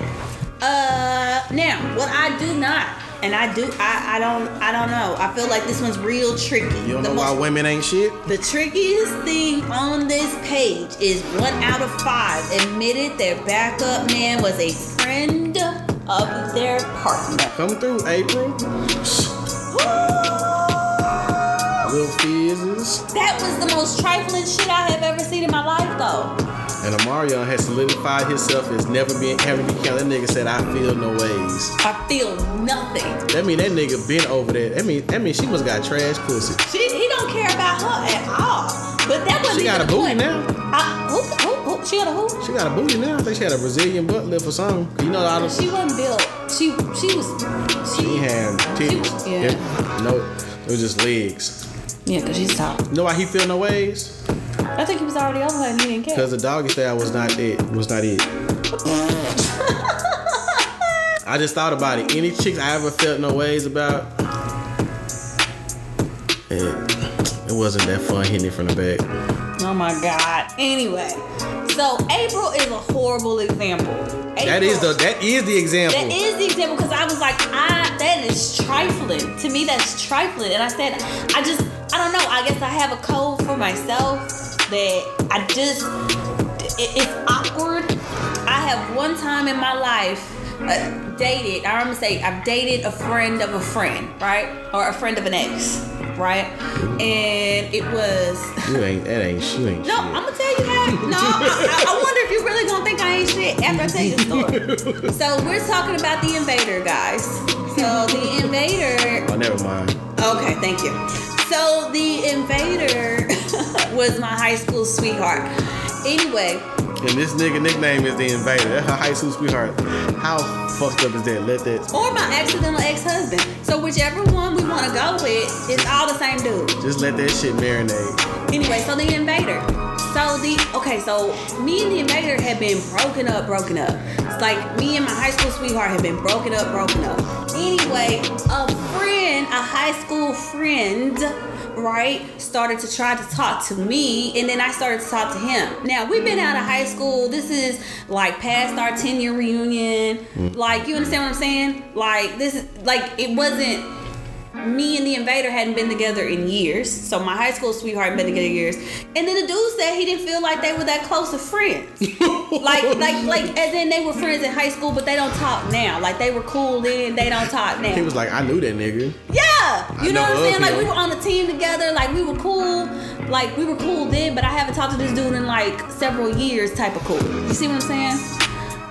Uh, now what I do not, and I do, I, I don't, I don't know. I feel like this one's real tricky. You don't The know why women ain't shit? the trickiest thing on this page is one out of five admitted their backup man was a friend of their partner. Come through, Apryl. Little fizzes. That was the most trifling shit I have ever seen in my life, though. And Omarion has solidified himself as never being having to be counted. That nigga said, I feel no ways. I feel nothing. That mean that nigga been over there. That mean that mean she must got trash pussy. She, he don't care about her at all. But that wasn't She got a booty now. I, who, who, who, she got a who? She got a booty now. I think she had a Brazilian butt lift or something. You know all the She wasn't built. She she was she she had titties. Yeah. No, it was just legs. yeah, cause she's tall. You know why he feel no ways? I think he was already over and he didn't care. Because the doggy style was not it. Was not it. I just thought about it. Any chicks I ever felt no ways about, it, it wasn't that fun hitting it from the back. Oh my god. Anyway, so Apryl is a horrible example. That is the that is the example. That is the example because I was like, I that is trifling. To me, that's trifling. And I said, I just, I don't know. I guess I have a code for myself that I just, it, it's awkward. I have one time in my life uh, dated. I remember say I've dated a friend of a friend, right, or a friend of an ex, right, and it was. you ain't that ain't she ain't No, I'm gonna tell you how. No, I, I- I wonder if you really gonna think I ain't shit after I tell you the story. so we're talking about the invader, guys. So the invader. Oh, never mind. Okay, thank you. So the invader was my high school sweetheart. Anyway, And this nigga nickname is the invader. That's her high school sweetheart. How fucked up is that? Let that or my accidental ex-husband. So whichever one we want to go with, it's all the same dude. just let that shit marinate. Anyway, so the invader. So the okay, so me and the invader had been broken up, broken up. It's like me and my high school sweetheart had been broken up, broken up. Anyway, a friend, a high school friend, right, started to try to talk to me, and then I started to talk to him. Now we've been out of high school. This is like past our 10 year reunion. Mm. Like, you understand what I'm saying? Like this is like it wasn't me and the invader hadn't been together in years. So my high school sweetheart had been together years. And then the dude said he didn't feel like they were that close of friends. like like like as in they were friends in high school, but they don't talk now. Like they were cool then, they don't talk now. He was like, I knew that nigga. Yeah, you I know, know what I'm saying? Like we were on the team together, like we were cool, like we were cool then, but I haven't talked to this dude in like several years, type of cool. You see what I'm saying?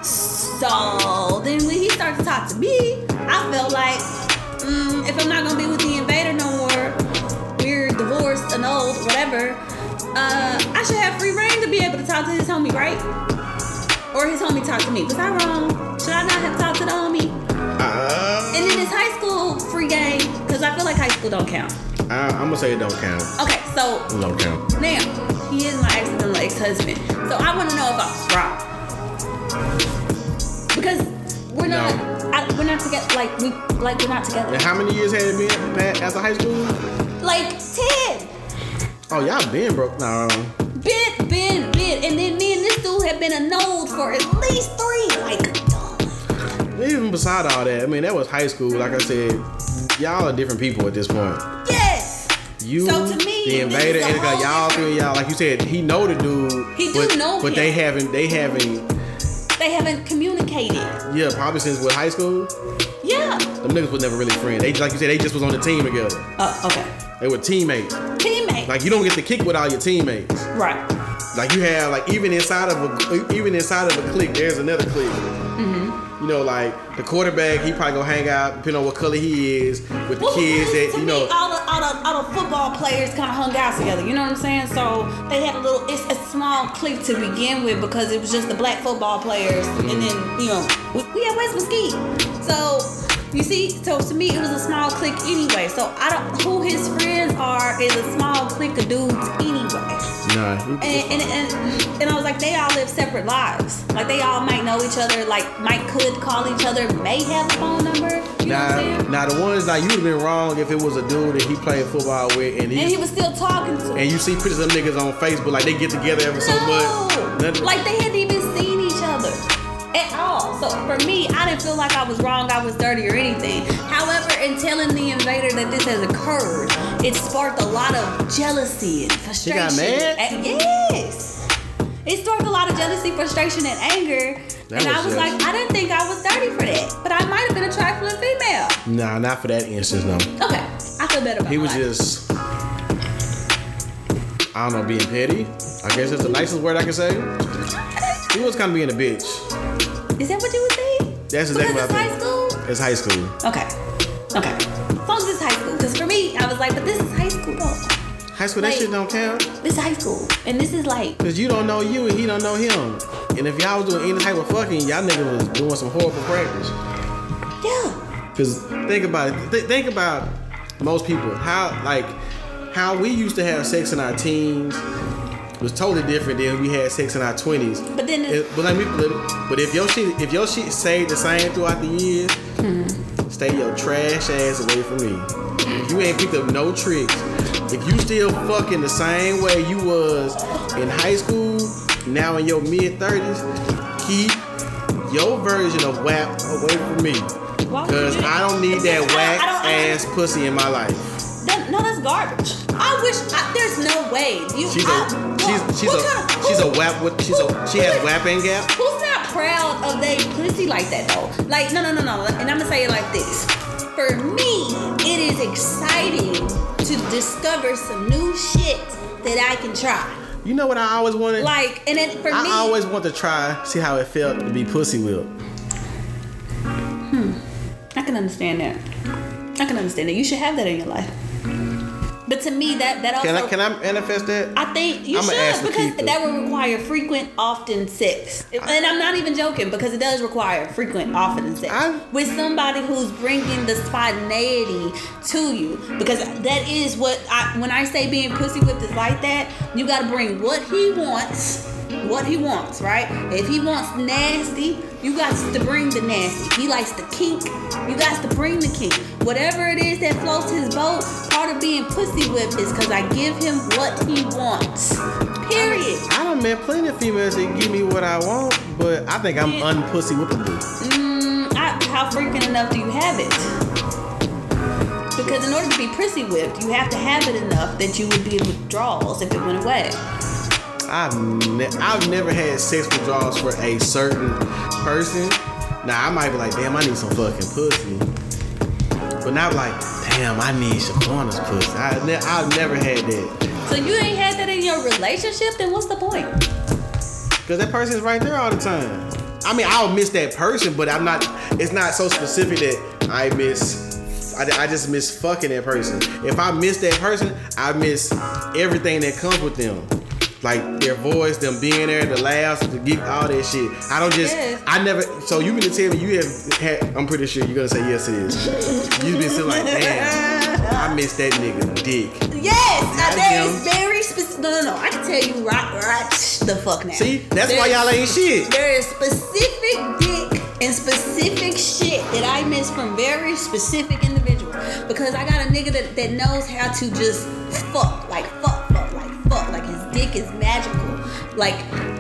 So then when he started to talk to me, I felt like mm, if I'm not gonna be with the invader no more, we're divorced, annulled, whatever. Uh, I should have free reign to be able to talk to his homie, right? Or his homie talk to me. Was I wrong? Should I not have talked to the homie? Uh, And then it's high school free game because I feel like high school don't count. I, I'm gonna say it don't count. Okay, so It don't count. now he is my accidental ex-husband. So I want to know if I was wrong because we're not, I, we're not together. Like we, like we're not together. And how many years had it been after high school? Like ten. Oh, y'all been broke. No. Bit, bit, bit, and then me and this dude have been annulled for at least three. Like. Even beside all that, I mean, that was high school. Like I said, y'all are different people at this point. yes. You, So to me, the invader, this is a and got y'all three, y'all, like you said, he know the dude. He do but, know But they haven't, they haven't, They haven't communicated. yeah, probably since what high school. Yeah. Them niggas was never really friends. They like you said, they just was on the team together. Uh, okay. They were teammates. Teammate. Like you don't get to kick with all your teammates. right. Like you have like even inside of a even inside of a clique, there's another clique. Mm-hmm. You know, like the quarterback, he probably gonna hang out depending on what color he is with the Well, kids that you me, know. all the, all the all the football players kind of hung out together. You know what I'm saying? So they had a little. It's a small clique to begin with because it was just the black football players, and then you know we, we had West Mesquite. So you see, so to me it was a small clique anyway. So I don't who his friends are is a small clique of dudes anyway. Nah, And, and, and, and I was like, they all live separate lives. Like, they all might know each other. Like, might could call each other, may have a phone number. You Now, now the ones like you would have been wrong if it was a dude that he played football with, and he, And he was still talking to and you see pictures of niggas on Facebook like they get together every so much. No! Nothing- Like, they hadn't even seen each other at all. So, for me, I didn't feel like I was wrong, I was dirty or anything. However, in telling the invader that this has occurred, it sparked a lot of jealousy and frustration. She got mad? And- yes. It sparked a lot of jealousy, frustration, and anger. That and I was was like, I didn't think I was dirty for that. But I might have been a trifling female. nah, not for that instance, no. Okay. I feel better about He was life. just, I don't know, being petty. I guess that's the nicest word I can say. He was kind of being a bitch. Is that what you would say? That's exactly what I think. high school. It's high school. Okay. Okay. As long as it's high school, because for me, I was like, but this is high school though. High school, that Like- shit don't count. This is high school, and this is like, Cause you don't know you and he don't know him. And if y'all was doing any type of fucking, y'all niggas was doing some horrible practice. yeah. Cause think about it. Th- think about most people. How like how we used to have sex in our teens was totally different than we had sex in our twenties. But then It- but let me. But, but if your shit if your shit stayed the same throughout the years, mm-hmm. stay your trash ass away from me. If you ain't picked up no tricks, if you still fucking the same way you was in high school, now in your mid thirties, keep your version of WAP away from me. Why Cause? I don't need that whack I don't- I don't- ass pussy in my life. That, no, that's garbage. I wish I, there's no way you. She's I, a she's she's who a tryna- who- she's a WAP with she's a she has WAP and gap. Who's not proud of they pussy like that though? Like no no no no. And I'm gonna say it like this. For me, it is exciting to discover some new shit that I can try. You know what I always wanted? Like and then for I me, I always want to try see how it felt to be pussy whipped. Hmm, I can understand that. I can understand that. You should have that in your life. But to me, that that also Can I can I manifest that? I think you I'ma should because that would require frequent, often sex. And I'm not even joking because it does require frequent, often sex I- with somebody who's bringing the spontaneity to you. Because that is what I when I say being pussy whipped is like that. You got to bring what he wants, what he wants, right? If he wants nasty, you got to bring the nasty. He likes the kink, you got to bring the kink. Whatever it is that floats his boat, part of being pussy whipped is because I give him what he wants. Period. I done met plenty of females that give me what I want, but I think I'm Yeah. unpussy whippable. Mm, I, how frequent enough do you have it? Because in order to be pussy whipped, you have to have it enough that you would be in withdrawals if it went away. I've ne- I've never had sex withdrawals for a certain person. Now I might be like, damn, I need some fucking pussy, but not like, damn, I need Shaquana's pussy. I ne- I've never had that. So you ain't had that in your relationship, then what's the point? Cause that person's right there all the time. I mean, I'll miss that person, but I'm not. It's not so specific that I miss. I, I just miss fucking that person. If I miss that person, I miss everything that comes with them, like their voice, them being there, the laughs, the geek, all that shit. I don't just. Yes. I never. So you mean to tell me you have had? I'm pretty sure you're gonna say yes it is. You've been sitting like, damn, I miss that nigga dick. Yes, uh, there is very specific. No, no, no. I can tell you right, right the fuck now. See, that's why y'all ain't shit. There is specific dick and specific shit that I miss from very specific individuals because I got a nigga that, that knows how to just fuck, like fuck, dick is magical, like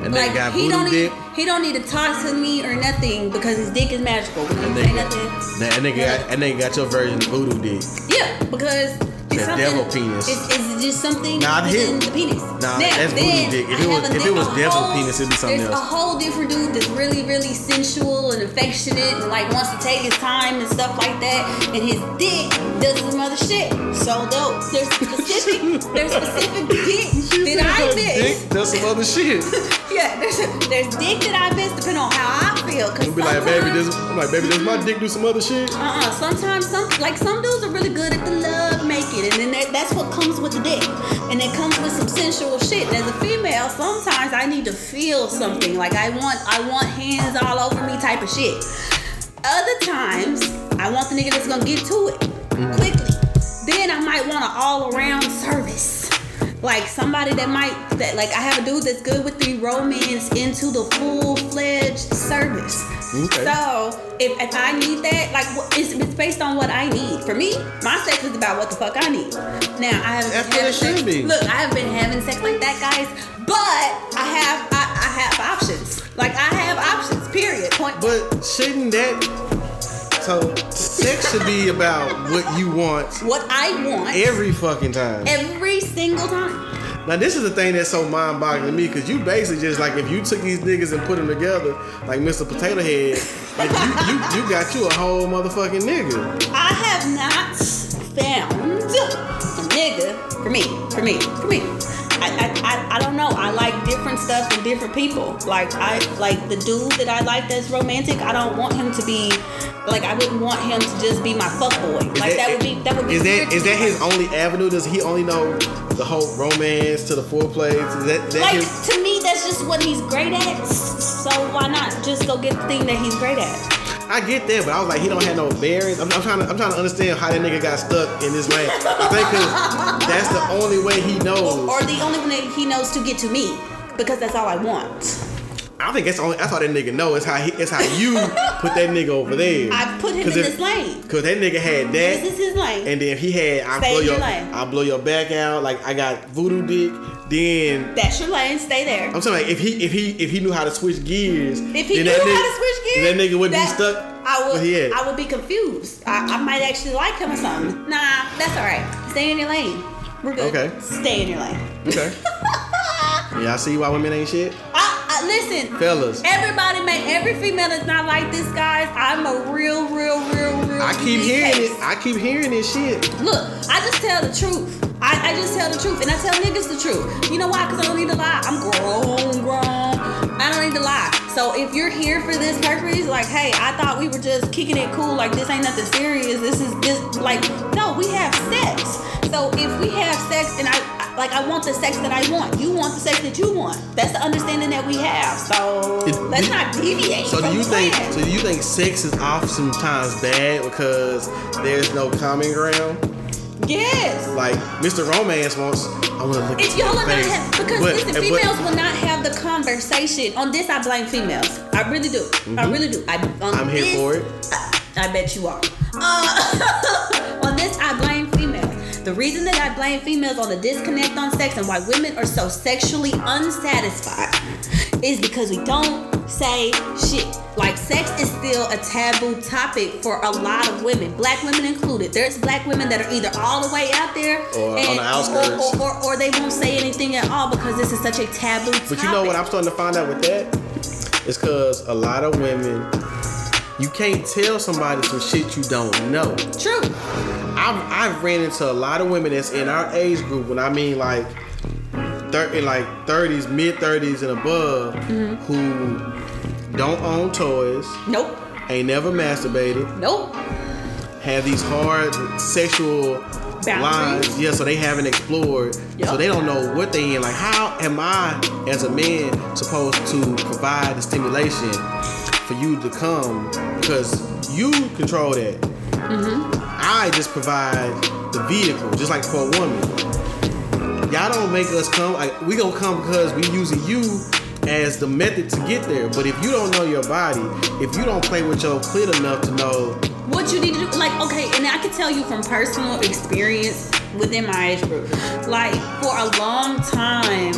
And like he don't need he don't need to talk to me or nothing because his dick is magical. When That you say nigga, nothing, that nigga, got, that nigga got your version of voodoo dick. yeah, because That devil penis. It's, it's just something Nah, within his- the penis. Nah, Now, that's then dick. If I it was- if it was devil whole- penis, it'd be something there's else. a whole different dude that's really, really sensual and affectionate and like wants to take his time and stuff like that. And his dick does some other shit. So dope. There's specific, there's specific dick that I miss. Dick, that's some other shit. Yeah, there's there's dick that I miss depending on how I feel. Cause be like, baby, this, I'm like, baby, does my dick do some other shit? uh-uh. Sometimes some like some dudes are really good at the love and then that, that's what comes with the dick, and it comes with some sensual shit. And as a female, sometimes I need to feel something. Like I want I want hands all over me type of shit. Other times I want the nigga that's gonna get to it quickly. Then I might want an all around service. Like somebody that might that like I have a dude that's good with the romance into the full fledged service. Okay. So if, if I need that, like it's, it's based on what I need. For me, my sex is about what the fuck I need. Now I haven't That's what it should be. Look, I haven't been having sex like that, guys. But I have I, I have options. Like I have options. Period. Point. But shouldn't that? So sex should be about what you want what I want every fucking time. every single time. Now this is the thing that's so mind-boggling to me because you basically just like if you took these niggas and put them together like Mr. Potato Head, like you, you you got you a whole motherfucking nigga. I have not found a nigga for me, for me, for me I, I, I, don't know. I like different stuff from different people. Like I like the dude that I like that's romantic. I don't want him to be like I wouldn't want him to just be my fuck fuckboy. Like that, would be that would be Is that is that his only avenue? Does he only know the whole romance to the foreplay? Is that, that like his? to me that's just what he's great at. So why not just go get the thing that he's great at? I get that, but I was like, he don't have no bearings. I'm, I'm trying to I'm trying to understand how that nigga got stuck in this lane. I think 'cause that's the only way he knows. Or the only way he knows to get to me because that's all I want. I think that's only that's all that nigga know. It's how he it's how you put that nigga over there. I put him in if- this lane. Cause that nigga had mm-hmm. that. This is his lane. and then if he had I Stay blow your. I blow your back out. Like I got voodoo dick. Then That's your lane. Stay there. I'm saying like if he if he if he knew how to switch gears, If he knew that how to switch gears, that nigga would that- be stuck. I would. where he at. I would be confused. I, I might actually like him or something. Nah, that's all right. Stay in your lane. We're good. Okay. Stay in your lane. Okay. yeah, I see why women ain't shit, I, Listen, fellas. everybody, make every female is not like this, guys. I'm a real, real, real, real. I keep hearing case. it. I keep hearing this shit. Look, I just tell the truth. I, I just tell the truth, and I tell niggas the truth. You know why? Because I don't need to lie. I'm grown, grown. I don't need to lie. So if you're here for this purpose, like, hey, I thought we were just kicking it cool, like this ain't nothing serious. This is this like, no, we have sex. So if we have sex, and I like, I want the sex that I want. You want the sex that you want. That's the understanding that we have. So It- let's not deviate. So do you think? plan. So do you think sex is oftentimes bad because there's no common ground? Yes. Like Mr. Romance wants. I want to look If at y'all are not have, because But- listen, but- females will not have the conversation. On this, I blame females. I really do. I really do. I, Mm-hmm. I'm here for it. I, I bet you are. Uh, The reason that I blame females on the disconnect on sex and why women are so sexually unsatisfied is because we don't say shit. Like sex is still a taboo topic for a lot of women, black women included. There's black women that are either all the way out there Or on the outskirts. or, or, or they won't say anything at all because this is such a taboo topic. But you know what I'm starting to find out with that? It's because a lot of women, you can't tell somebody some shit you don't know. True. I've, I've ran into a lot of women that's in our age group. When I mean like, thir- in like 30s, mid 30s and above, Mm-hmm. who don't own toys, Nope. ain't never masturbated, Nope. have these hard sexual Boundaries. lines. Yeah, so they haven't explored. Yep. So they don't know what they in. Like, how am I, as a man, supposed to provide the stimulation for you to come? Because you control that. Mm-hmm. I just provide the vehicle, just like for a woman. Y'all don't make us come. Like, we gonna come because we using you as the method to get there. But if you don't know your body, if you don't play with your clit enough to know what you need to do like okay and i can tell you from personal experience within my age group like for a long time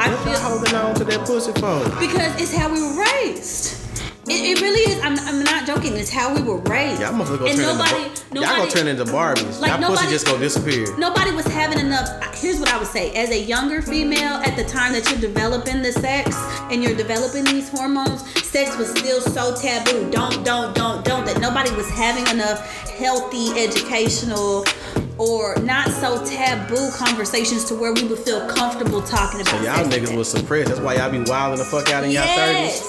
i What feel holding on to that pussy for? because it's how we were raised it, it really is. I'm, I'm not joking. It's how we were raised. Y'all gonna and turn nobody into nobody y'all gonna turn into Barbies. Like, y'all nobody- pussy just gonna disappear. nobody was having enough. Here's what i would say. As a younger female at the time that you're developing the sex and you're developing these hormones sex was still so taboo. Don't don't don't don't. That nobody was having enough healthy educational or not so taboo conversations to where we would feel comfortable talking about So y'all niggas was suppressed. That's why y'all be wilding the fuck out in y'all thirties.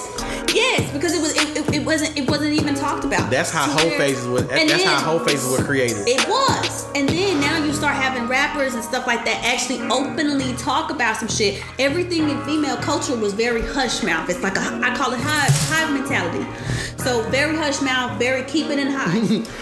Yes because it was it, it, it wasn't it wasn't even talked about That's how whole where- faces was. and That's how whole faces were created. it was. And then now you start having rappers and stuff like that actually openly talk about some shit. Everything in female culture was very hush mouth. It's like a, I call it hive, hive mentality. So very hush mouth, very keep it in hive.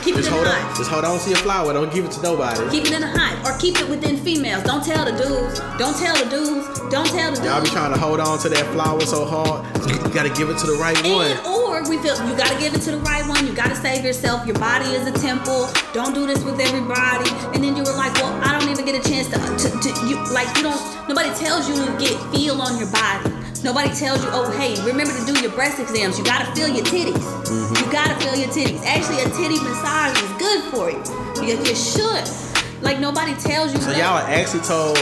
Keep it Just in hold on. hive. Just hold on to your flower. Don't give it to nobody. Keep it in a hive. Or keep it within females. Don't tell the dudes. Don't tell the dudes. Don't tell the dudes. Y'all be trying to hold on to that flower so hard. You gotta give it to the right one. And or we feel you gotta give it to the right one. You gotta save yourself. Your body is a temple. Don't do this with everybody. And then you were like, well, I don't get a chance to, to, to you like you don't. Nobody tells you to get feel on your body. Nobody tells you, oh hey, remember to do your breast exams. You gotta feel your titties. Mm-hmm. You gotta feel your titties. Actually, a titty massage is good for you. You, you should. Like nobody tells you. So that. y'all are actually told,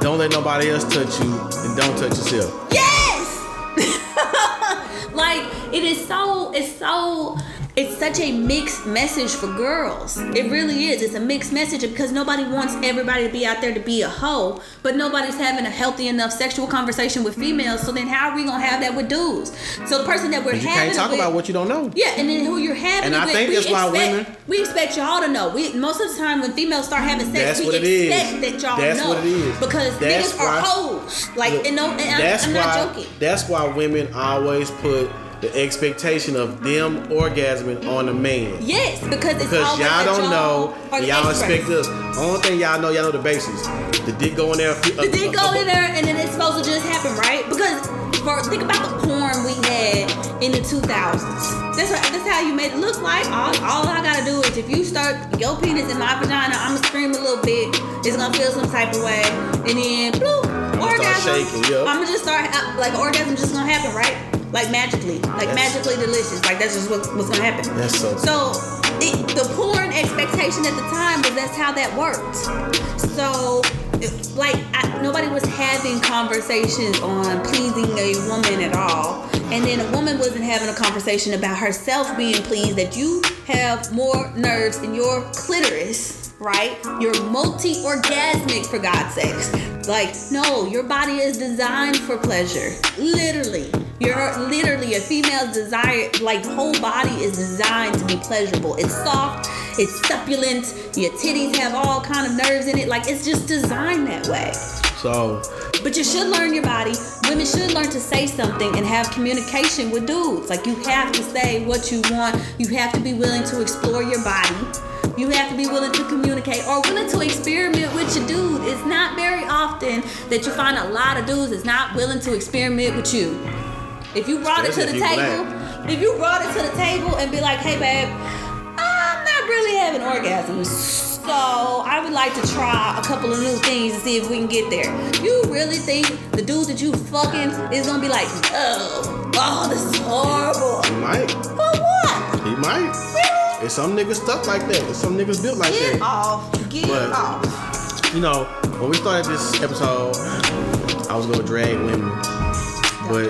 don't let nobody else touch you and don't touch yourself. Yes. like it is so. It's so. It's such a mixed message for girls. It really is. It's a mixed message because nobody wants everybody to be out there to be a hoe, but nobody's having a healthy enough sexual conversation with females. So then, how are we gonna have that with dudes? So the person that we're You having can't talk it with, about what you don't know. yeah, and then who you're having And I with, think that's why women- we expect y'all to know. We most of the time when females start having sex, That's we what it is. expect that y'all That's know what it is. because That's niggas are why- hoes. Like, Look, and no, and I'm, I'm why. not joking. That's why women always put the expectation of them orgasming on a man. Yes, because it's Because y'all don't know, y'all expect us. Only thing y'all know, y'all know the basics. The dick go in there. The dick go in there, and then it's supposed to just happen, right? Because for think about the porn we had in the 2000s. That's what, that's how you made it look like. All, all I gotta do is if you start your penis in my vagina, I'ma scream a little bit. It's gonna feel some type of way, and then bloop, start orgasm. shaking, yup. I'ma just start uh, like orgasm just gonna happen, right? Like magically, like That's- magically delicious. Like that's just what, what's gonna happen. That's so. So it, the porn expectation at the time was that's how that worked. So it- like I, nobody was having conversations on pleasing a woman at all, and then a woman wasn't having a conversation about herself being pleased that you have more nerves in your clitoris. Right? You're multi-orgasmic for God's sakes. Like, no, your body is designed for pleasure. Literally. You're literally a female's desire, like whole body is designed to be pleasurable. It's soft, it's succulent, your titties have all kind of nerves in it. Like it's just designed that way. So But you should learn your body. Women should learn to say something and have communication with dudes. Like you have to say what you want. You have to be willing to explore your body. You have to be willing to communicate or willing to experiment with your dude. It's not very often that you find a lot of dudes that's not willing to experiment with you. If you brought it to the Especially table, if you brought it to the table and be like, hey babe, I'm not really having orgasms. So I would like to try a couple of new things to see if we can get there. You really think the dude that you fucking is gonna be like, oh, oh, this is horrible. he might. For what? He might. Really? Some niggas stuck like that. Some niggas built like Get that. off. Get But- off. You know, when we started this episode, I was gonna drag women, but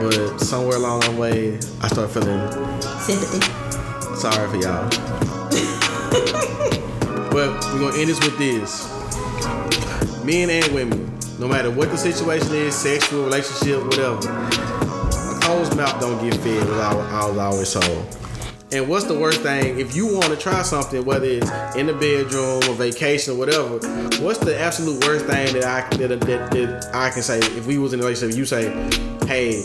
but somewhere along the way, I started feeling Sympathy. sorry for y'all. but we're gonna end this with this. Men and women, no matter what the situation is, sexual, relationship, whatever, a closed mouth don't get fed, was I I was always told. And what's the worst thing if you want to try something, whether it's in the bedroom or vacation or whatever? What's the absolute worst thing that I that, that, that I can say if we was in a relationship? You say, "Hey,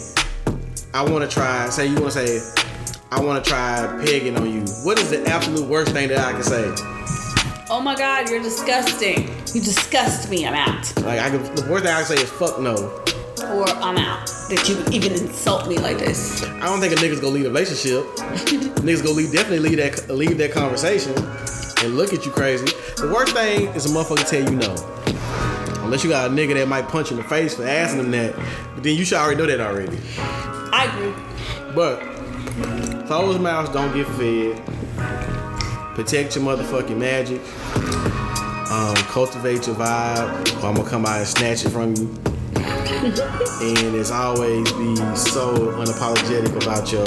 I want to try." Say you want to say, "I want to try pegging on you." What is the absolute worst thing that I can say? Oh my god, you're disgusting. You disgust me. I'm out. Like I can, the worst thing I can say is "fuck no." Or I'm out. That you would even insult me like this. I don't think a nigga's gonna leave a relationship. niggas gonna leave, definitely leave that leave that conversation and look at you crazy. The worst thing is a motherfucker tell you no. Unless you got a nigga that might punch you in the face for asking them that, but then you should already know that already. I agree. But closed mouths don't get fed. Protect your motherfucking magic. Um, cultivate your vibe. I'm gonna come out and snatch it from you. And as always, be so unapologetic about your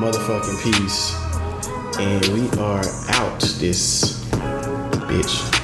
motherfucking peace. And we are out this bitch.